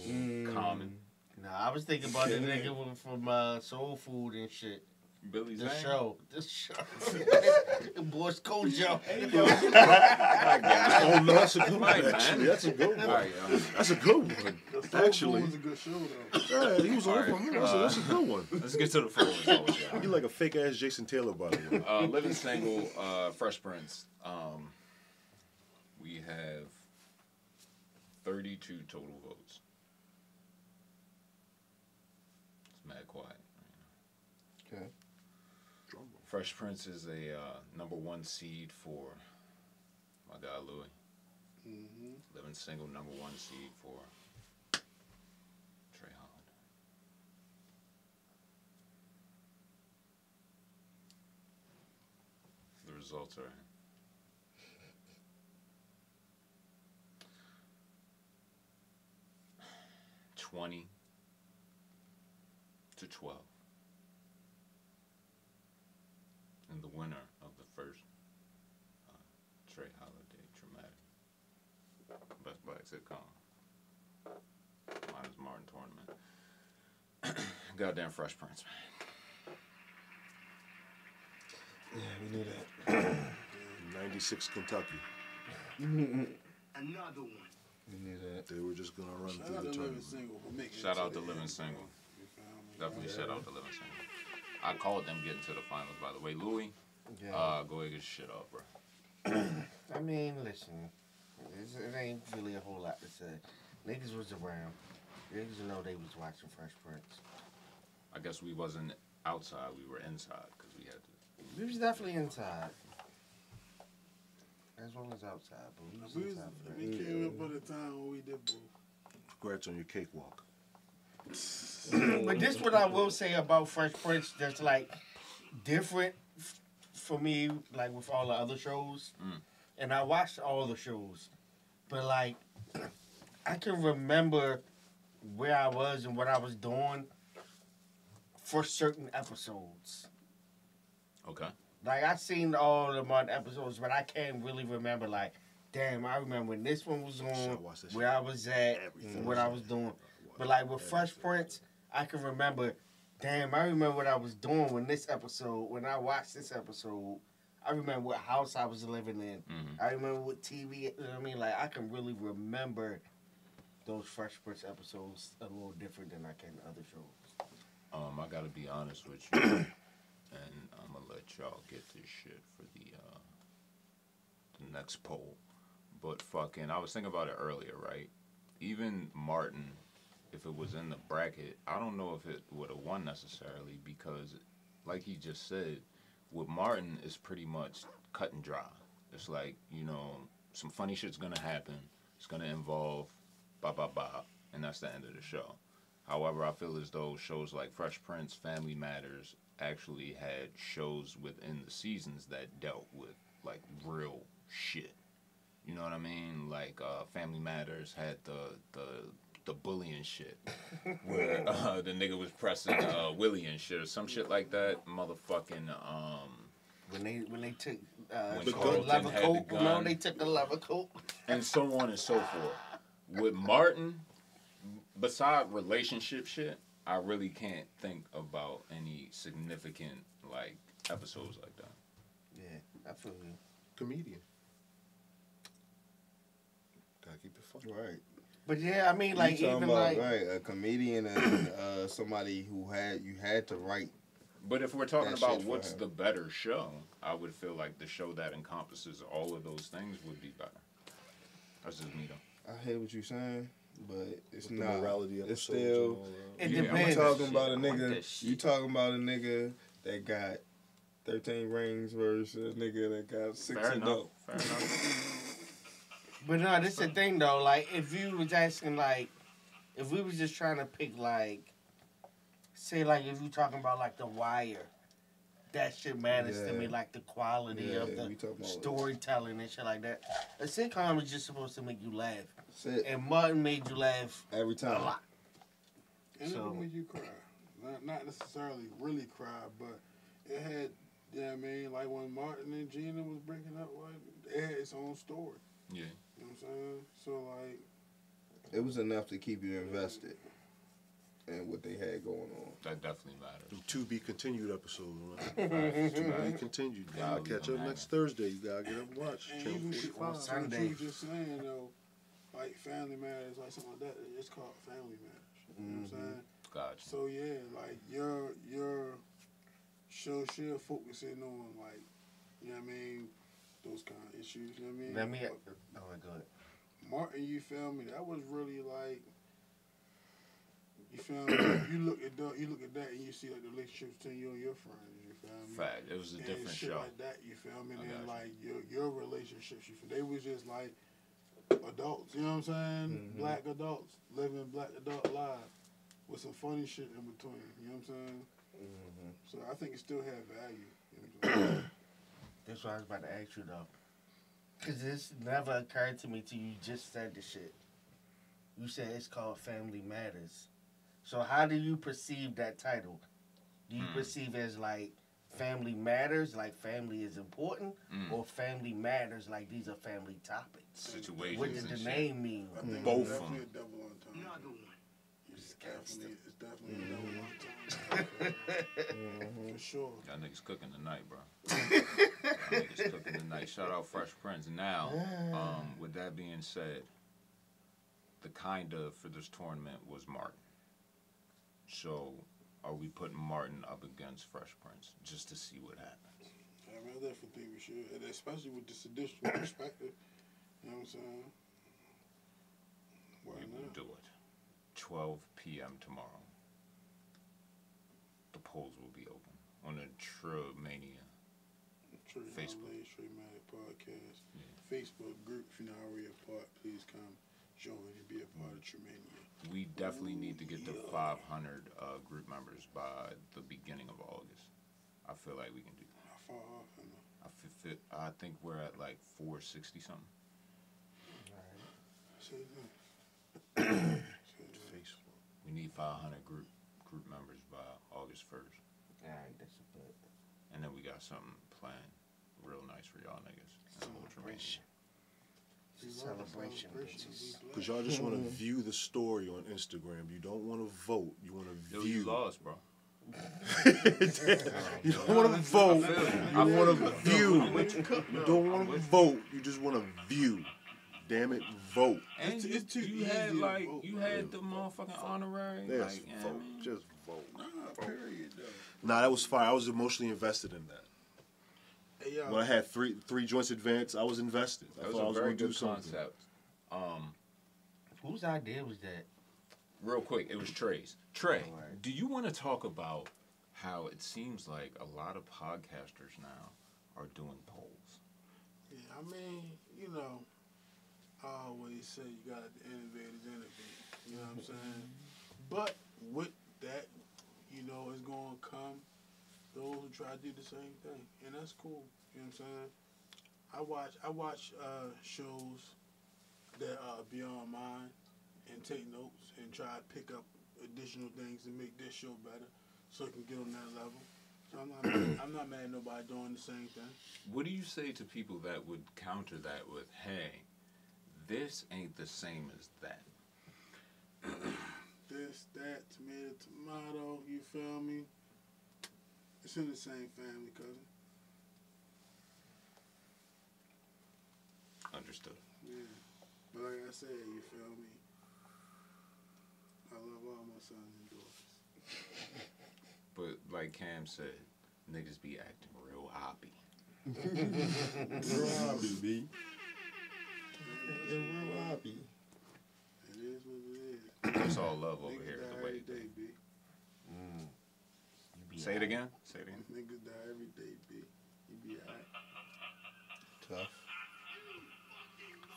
Mm. Common. Nah, I was thinking about the nigga from uh, Soul Food and shit. Billy The Zane. show. This show. Boys Kojo. My guy. Oh no, that's a good one. Right, man. Actually, that's a good one. right. That's a good one. The Actually, Food was a good show though. yeah, he was on Alright, for a minute. That's, a, that's a good one. Let's get to the full results, He y'all. like a fake ass Jason Taylor, by the way. Uh, living single, uh, Fresh Prince. Um, we have 32 total votes. It's mad quiet. Okay. Fresh Prince is a uh, number one seed for my guy Louis. Mm-hmm. Living single, number one seed for Trey Holland. The results are in. Twenty to twelve. And the winner of the first uh, Tra Holiday Tramatic Best Black Sitcom. Mine is Martin Tournament. Goddamn Fresh Prince, man. Yeah, we knew that. 96 Kentucky. Another one. We knew that. They were just gonna run Shout through the tournament. Single Shout out to to the Living. Single. You feel me? Definitely shout out to Living Single. I called them getting to the finals, by the way. Louis, Yeah. uh, go ahead and get shit up, bro. I mean, listen, it's, it ain't really a whole lot to say. Niggas was around. Niggas know they was watching Fresh Prince. I guess we wasn't outside, we were inside because we had to. We was definitely inside. As well as outside, but we was We, inside. for we came up at a time when we did both. Congrats on your cakewalk. But this what I will say about Fresh Prince that's like different f- for me, like with all the other shows. Mm. And I watched all the shows. But like I can remember where I was and what I was doing for certain episodes. Okay. Like I seen all the month episodes, but I can't really remember like, damn, I remember when this one was on, I watched that where I was at, Everything. what I was doing. But like with Fresh Prince, I can remember, damn, I remember what I was doing when this episode, when I watched this episode. I remember what house I was living in. Mhm. I remember what TV, you know what I mean? Like, I can really remember those Fresh Prince episodes a little different than I can other shows. Um, I gotta be honest with you, and I'm gonna let y'all get this shit for the uh, the next poll. But fucking, I was thinking about it earlier, right? Even Martin, if it was in the bracket, I don't know if it would have won necessarily because, like he just said, with Martin it's pretty much cut and dry. It's like you know, some funny shit's gonna happen. It's gonna involve, bop bop bop, and that's the end of the show. However, I feel as though shows like Fresh Prince, Family Matters actually had shows within the seasons that dealt with like real shit. You know what I mean? Like uh, Family Matters had the the the bullying shit, where uh, the nigga was pressing uh, Willie and shit or some shit like that. Motherfucking um, When they when they took uh, When the Carlton leather had the coat, you know, they took the leather coat. and so on and so forth. With Martin, beside relationship shit, I really can't think about any significant like episodes like that. Yeah, I feel you. Comedian. Gotta keep it fun. Right. But yeah, I mean, like even about like right a comedian and uh, somebody who had you had to write But if we're talking about what's the better show, I would feel like the show that encompasses all of those things would be better. That's just me though. I hear what you're saying, but it's With the not. morality It's episodes still. all that. It Yeah, I'm You depends. talking talking about a nigga? You talking about a nigga that got 13 rings versus a nigga that got six Fair and enough. up. Fair enough. But no, this is the thing though. Like, if you was asking, like, if we was just trying to pick, like, say, like, if you talking about like The Wire, that shit matters to me, like the quality Yeah, of the storytelling and shit like that. A sitcom is just supposed to make you laugh, That's it. and Martin made you laugh Every time. a time. lot. And So- it would make you cry. Not, not necessarily really cry, but it had, you know what I mean? Like when Martin and Gina was breaking up, like, it had its own story. Yeah. You know what I'm saying? So, like, It was enough to keep you invested in what they had going on. That definitely matters. Them to be continued episodes, man. to be continued. You gotta catch up next Thursday. You gotta get up and watch. and Channel even 45. on what Sunday. you was just saying, though, like Family Matters, like something like that, it's called Family Matters. You know what I'm mm-hmm. saying? Gotcha. So yeah, like your your show should focus in on like, you know what I mean, those kind of issues. You know what I mean? Let me. Oh my god. Martin, you feel me? That was really like, you feel me? you look at that, you look at that, and you see like the relationship between you and your friends. You feel me? Fact. It was a and different shit show. like that. You feel me? And then like your your relationships, you feel they was just like adults. You know what I'm saying? Mhm. Black adults living black adult lives with some funny shit in between. You know what I'm saying? Mm-hmm. So I think it still had value. You know what I'm saying? That's what I was about to ask you though. Cause this never occurred to me till you just said the shit. You said it's called Family Matters. So how do you perceive that title? Do you Hmm. perceive as like Family Matters, like family is important, Mm. or Family Matters, like these are family topics? Situations What does the shit. name mean? I think Both it's of definitely them. a double entendre. It's gangster. definitely, it's definitely a double entendre. Mm-hmm. For sure. Y'all niggas cooking tonight, bro. Y'all niggas cooking tonight. Shout out Fresh Prince. Now, um, with that being said, the kind of for this tournament was Martin. So, are we putting Martin up against Fresh Prince just to see what happens? I I definitely think we should, and especially with this additional perspective. You know what I'm saying? Why we will do it. 12 p.m. tomorrow. The polls will be open on the Trumania. True Facebook. True Manic Podcast. Yeah. Facebook group. If you're not already a part, please come join and be a part of Tremania. We definitely need to get to 500 uh, group members by the beginning of August. I feel like we can do that. How far off? I know. I, fit, I think we're at like 460 something. Say that. Say that. Facebook. We need 500 group group members by August 1st. Alright, that's a bit. And then we got something planned real nice for y'all niggas. in Ultramania. We Celebration, celebration. bitches. Because y'all just want to view the story on Instagram. You don't want to vote. You want to Yo, view. you lost, bro. you don't want to vote. you. You want to view. You. You don't want to vote. You just want to view. Damn it, vote. And It's- you, it's too you had like vote, you bro. had the motherfucking honorary. Yes, like, you know what I vote. mean? Just vote. Nah, period, though. Nah, that was fire. I was emotionally invested in that. Hey, yo, When I had three three joints advanced, I was invested. I That was thought I a was very going to do good something. concept. Um, Whose idea was that? real quick, it was Tra's. Trey, Alright. do you want to talk about how it seems like a lot of podcasters now are doing polls? Yeah, I mean, you know, I always say you got to innovate is innovate. You know what I'm saying? But with that, you know, it's going to come those who try to do the same thing, and that's cool. You know what I'm saying? I watch I watch uh, shows that are beyond mine and take notes and try to pick up additional things to make this show better, so it can get on that level. So I'm not mad, I'm not mad at nobody doing the same thing. What do you say to people that would counter that with, "Hey, this ain't the same as that"? this, that, tomato, tomato, you feel me? It's in the same family, cousin. Understood. Yeah. But like I said, you feel me? I love all my sons and daughters. But like Cam said, niggas be acting real hoppy. Real hobby, B. Yeah, real hobby. It is what it is. It's all love over here die the way wave. day, B. Mm. You be Say it again. Say it again. Niggas die every day, B. You be alright. Tough.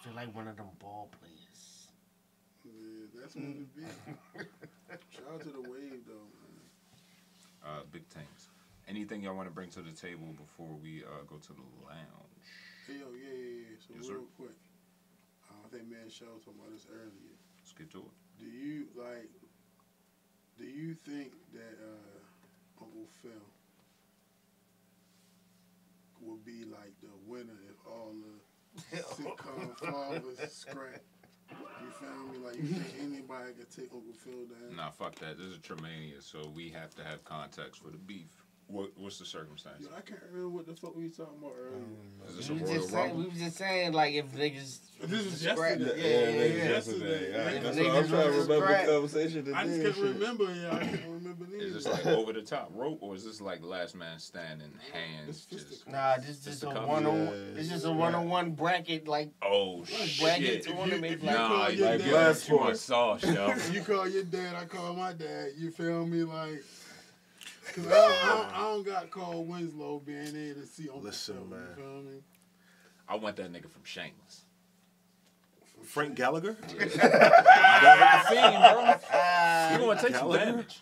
Feel like one of them ball players. Yeah, that's what it be. Shout out to the wave though, man. Uh, big things. Anything y'all want to bring to the table before we uh, go to the lounge? Hey yo, yeah, yeah, yeah. So Yes, sir. real quick, uh, I think man Shell talking about this earlier. Let's get to it. Do you like? Do you think that uh, Uncle Phil would be like the winner if all the sitcom fathers scrap? You found me? Like you think anybody could take Uncle Phil down? Nah, fuck that. This is Tremania, so we have to have context for the beef. What, what's the circumstance? Yo, I can't remember what the fuck we was talking about earlier. Is this We a was, just saying, Rumble? we was just saying, like, if niggas. This was scrap- yesterday. Yeah, yeah, niggas yeah. yesterday. Yeah, Alright, if that's what I'm trying to remember the conversation today. I just can't remember. Yeah, I can't remember neither. Is this like over the top rope, or is this like last man standing, hands This just? fisticuffs. Nah, this just a one on. Yeah, It's just a one on one bracket, like Oh bracket shit! tournament. if you like, Nah, call you your Like dad- Blast too much Force. sauce, yo. you call your dad, I call my dad. You feel me? Like, cause I, I, I don't got called Winslow being there to see Uncle Listen, Phil, man. You feel me? I want that nigga from Shameless. Frank Gallagher? You gonna take some damage.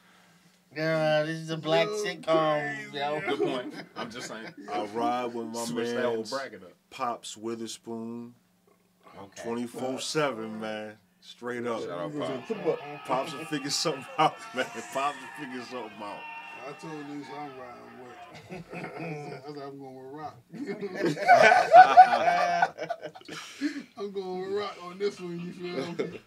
Yeah, this is a black Yo, sitcom, crazy, yo. Good point. I'm just saying. I ride with my Switch that whole man bracket up. Pops Witherspoon Okay. 24 7, uh, man. Straight up. Shout out Pop. Pops will figure something out, man. Pops will figure something out. I told niggas I'm riding with. I said I'm going with Rock. I'm going with Rock on this one. You feel me?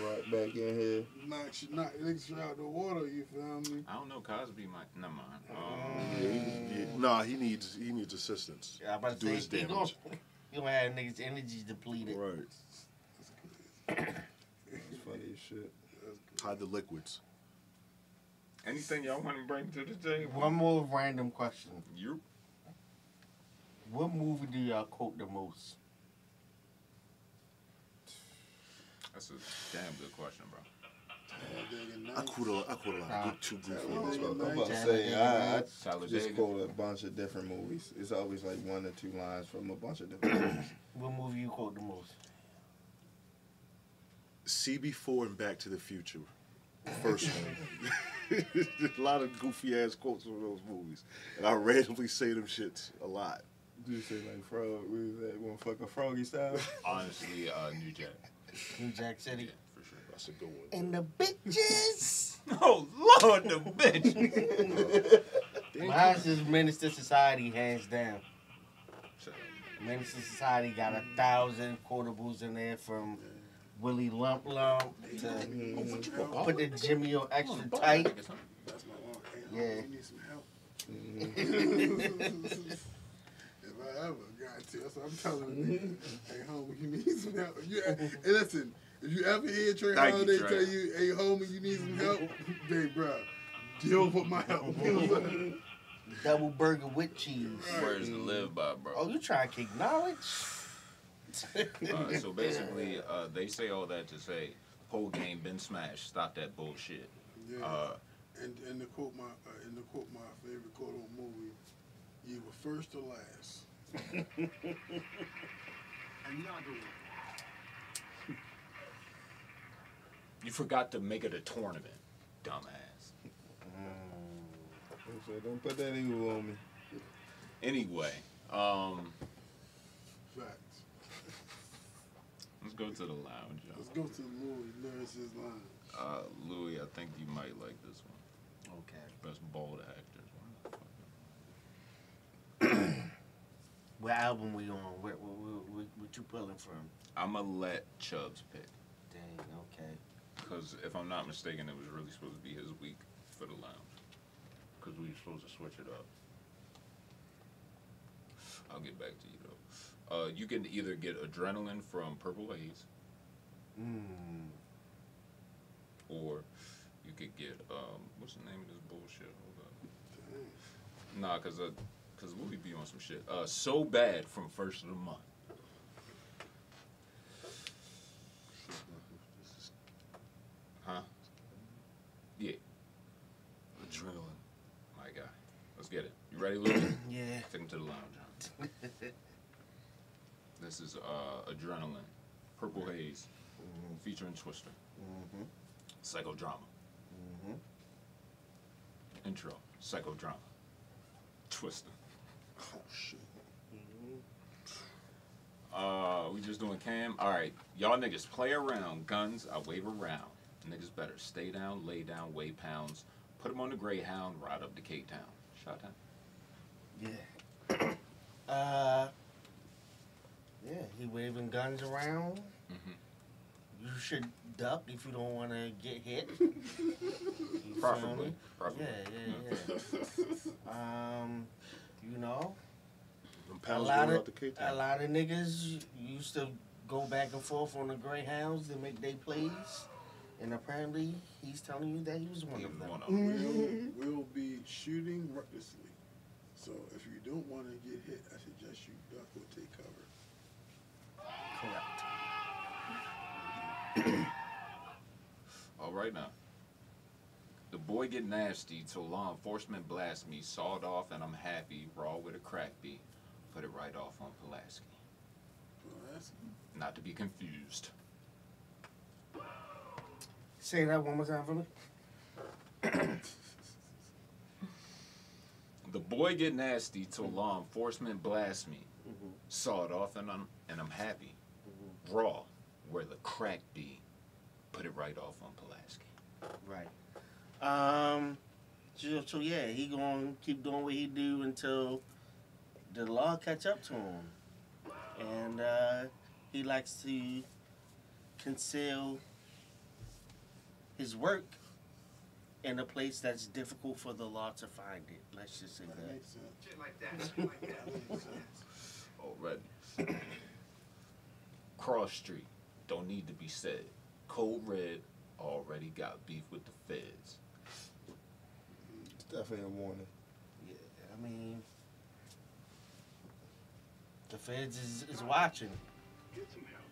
Right back in here. Knock, sh- knock niggas out the water. You feel me? I don't know. Cosby might. Never mind. Yeah, Um, he- yeah, nah, he needs he needs assistance. Yeah, I'm about Do to his say, you gonna, damage. you gonna have niggas' energy depleted. Right. It's funny as shit. Hide the liquids. Anything y'all want to bring to the table? One more random question. You What movie do y'all quote the most? That's a damn good question, bro. I quote a, I quote a lot of good, too goofy ones, yeah. bro. I'm about to say, I, I just quote a bunch of different movies. It's always like one or two lines from a bunch of different movies. What movie you quote the most? CB4 and Back to the Future. First one. a lot of goofy ass quotes from those movies. And I randomly say them shits a lot. Did you say like frog? What is that? One fucking froggy style? Honestly, uh, New Jack. New Jack Yeah, City. for sure. That's a good one. And the bitches. Oh Lord, the bitch. Mine's is Menace to Society, hands down. Shut up. Menace to Society got a thousand quotables in there from Willie Lump Lump to Mhm. put the Jimmy on extra tight. That's my mom. Hey, Yeah. yeah. You need some help. If I ever got to, that's what I'm telling you. hey, homie, you need some help. You, hey, listen, if you ever hear Tra Thank you, Holiday Tra. tell you, hey, homie, you need some help, hey, bro, deal with my help. You know what I'm saying? Double burger with cheese. Words to live by, bro. Oh, you trying to kick knowledge? Uh, so basically, uh, they say all that to say, whole game been smashed. Stop that bullshit. yeah. Uh, and and to quote my uh, and to quote my favorite quote on movie, you were first or last. And you forgot to make it a tournament, dumbass. So don't put that evil on me. Anyway, um, Facts. Let's go to the lounge. yo. Let's go to Louis Lyricist line. Uh, Louis, I think you might like this one. Okay. Best bald actors. What album we on? Where, what, what, what you pulling from? I'm gonna let Chubbs pick. Dang, okay. Because if I'm not mistaken, it was really supposed to be his week for the lounge. Because we were supposed to switch it up. I'll get back to you though. Uh, you can either get adrenaline from Purple Haze, Mm. or you could get um, what's the name of this bullshit? Hold up. Nah, cause uh, cause Louis be on some shit. Uh, so bad from first of the month. Huh? Yeah, Adrenaline. my guy. Let's get it. You ready, Louis? Yeah. Take him to the lounge. This is uh, Adrenaline, Purple Haze, featuring Twister. Mm-hmm. Psychodrama. Mm-hmm. Intro. Psychodrama. Twister. Oh shit. Uh, we just doing cam. All right, y'all niggas play around. Guns, I wave around. Niggas better stay down, lay down, weigh pounds. Put them on the Greyhound, ride up to Cape Town. Shot down. Yeah. uh. Yeah, he waving guns around. Mhm. You should duck if you don't want to get hit. You feel Preferably. me? Preferably. Yeah, yeah, yeah. um, you know, a lot of out the Cape a lot of niggas used to go back and forth on the Greyhounds to make their plays, and apparently he's telling you that he was one He of them. one of 'em. We'll, we'll be shooting recklessly. So if you don't want to get hit, I suggest you duck or take cover. Correct. All right now. The boy get nasty till law enforcement blast me, sawed off, and I'm happy. Raw with a crack beat. Put it right off on Pulaski. That's Not to be confused. Say that one more time for me. The boy get nasty till law enforcement blast me. Mhm. Sawed off and I'm and I'm happy. Raw, where the crack be. Put it right off on Pulaski. Right. Um. So, so yeah, he gonna keep doing what he do until the law catch up to him, and uh, he likes to conceal his work in a place that's difficult for the law to find it. Let's just say that that. makes sense. Shit like that. Shit like that. That makes sense. Already. Cross Street. Don't need to be said. Code Red already got beef with the feds. It's definitely a warning. Yeah, I mean, the feds is, is watching. Get some help.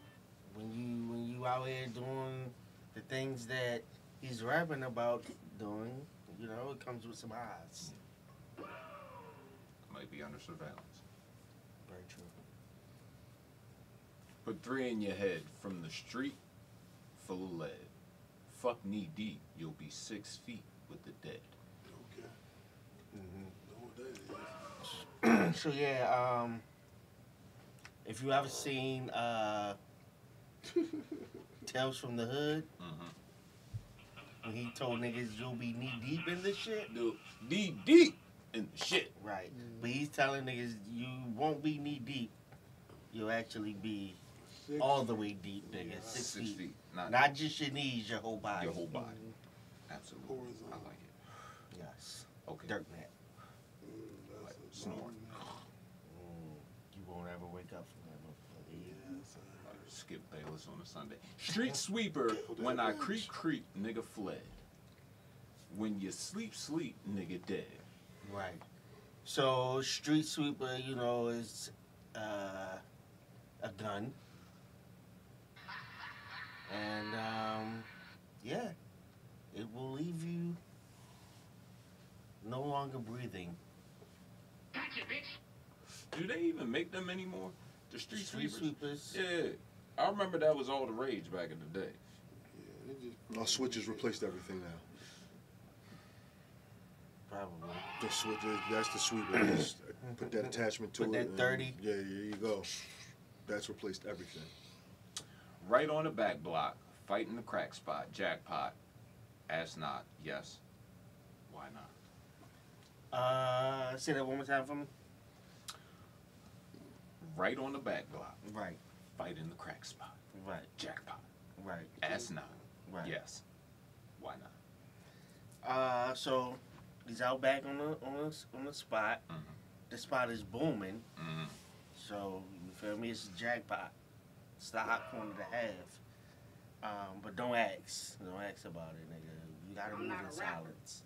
when you when you out here doing the things that he's rapping about doing, you know, it comes with some odds. Might be under surveillance. Very true. Put three in your head from the street full of lead. Fuck knee deep, you'll be six feet with the dead. Okay. Mm-hmm. Know what that is. so yeah, um, if you ever seen uh, Tales from the Hood, Mm-hmm. when he told niggas you'll be knee deep in this shit, Dude, knee deep in the shit. right? But he's telling niggas you won't be knee deep, you'll actually be Six. all the way deep, nigga, Yeah. six, Six feet. feet. Not, Not just your knees, your whole body. your whole body. Absolutely. I like it. Yes. Okay. Dirt nap. Mm, Like that's snoring. Mm, you won't ever wake up from that motherfucker. nap. Yes, Skip Bayless on a Sunday. Street sweeper, when I creep, creep, nigga fled. When you sleep, sleep, nigga dead. Right. So street sweeper, you know, is uh, a gun. And um, yeah, it will leave you no longer breathing. Gotcha, bitch. Do they even make them anymore? The street, Street sweepers? sweepers. Yeah. I remember that was all the rage back in the day. Yeah, they just No, switches replaced everything now. Probably. The switch, that's the sweeper. Just put that attachment to Put it. that 30. Yeah, there you go. That's replaced everything. Right on the back block, fighting the crack spot, jackpot. Ask not, yes. Why not? Uh, say that one more time for me. Right on the back block, Right. fighting the crack spot, Right. jackpot. Right. Ask not, Right. yes. Why not? Uh, so he's out back on the on the, on the spot. Mhm. The spot is booming. Mm. So you feel me? It's a jackpot. It's the hot corner to have. Um, but don't ask. Don't ask about it, nigga. You gotta I'm move in silence.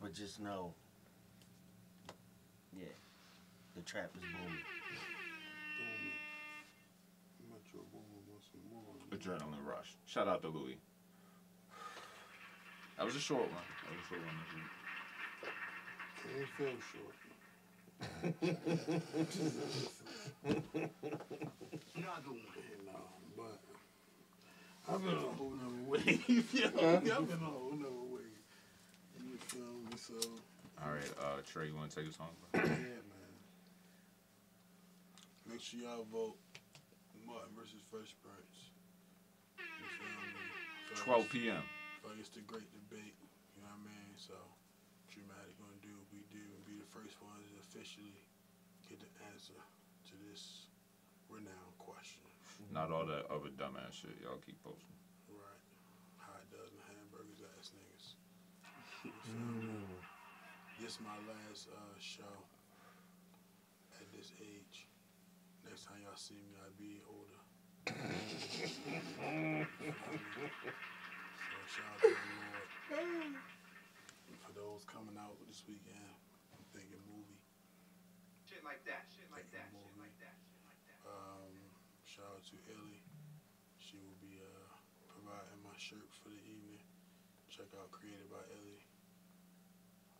But just know Yeah. The trap is booming. Boom. Metro Boomin wants some more. Adrenaline rush. Shout out to Louis. That was a short one. That was a short one. this week. Can't feel short. Another one. You but I've been on a whole nother wave. yo. I've been on a whole nother wave. You feel me? So, All right, uh, Tra, you want to take us home? yeah, man. Make sure y'all vote Martin versus Fresh Prince. You feel me? Feel 12 p.m. like it's the great debate. You know what I mean? So, Tramatic gonna do what we do and be the first ones officially get the answer to this renowned question. Not all that other dumbass shit y'all keep posting. Right. Hot dozen hamburgers ass niggas. You feel? This my last uh, show at this age. Next time y'all see me, I'll be older. so shout out to the Lord. For those coming out this weekend, I'm thinking movie. Shit like that, shit like that, shit like that, shit like that. Um, shout out to Ellie. She will be uh, providing my shirt for the evening. Check out Created by Ellie.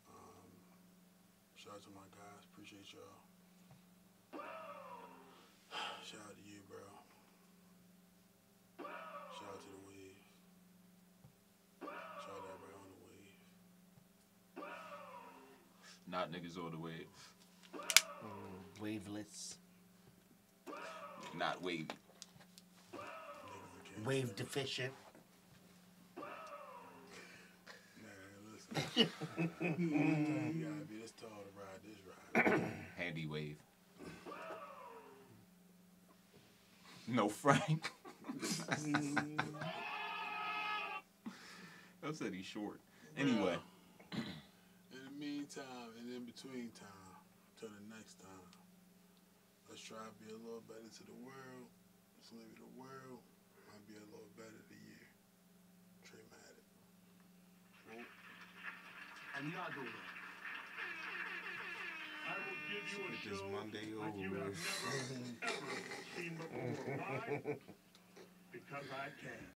Um, shout out to my guys. Appreciate y'all. Shout out to you, bro. Shout out to the wave. Shout out to everybody on the wave. Not niggas all the way. Waveless. Not wavy. Niggas that can't Wave deficient. Man, listen. you gotta be this tall to ride this ride. Handy wave. No Frank. I said he's short. Anyway, In the meantime and in between time, till the next time, let's try to be a little better to the world. Let's live in the world. Might be a little better to you. Tramatic. Another one. I will give you a Get this show Monday like you over have with. never, ever seen before. Why? Because I can.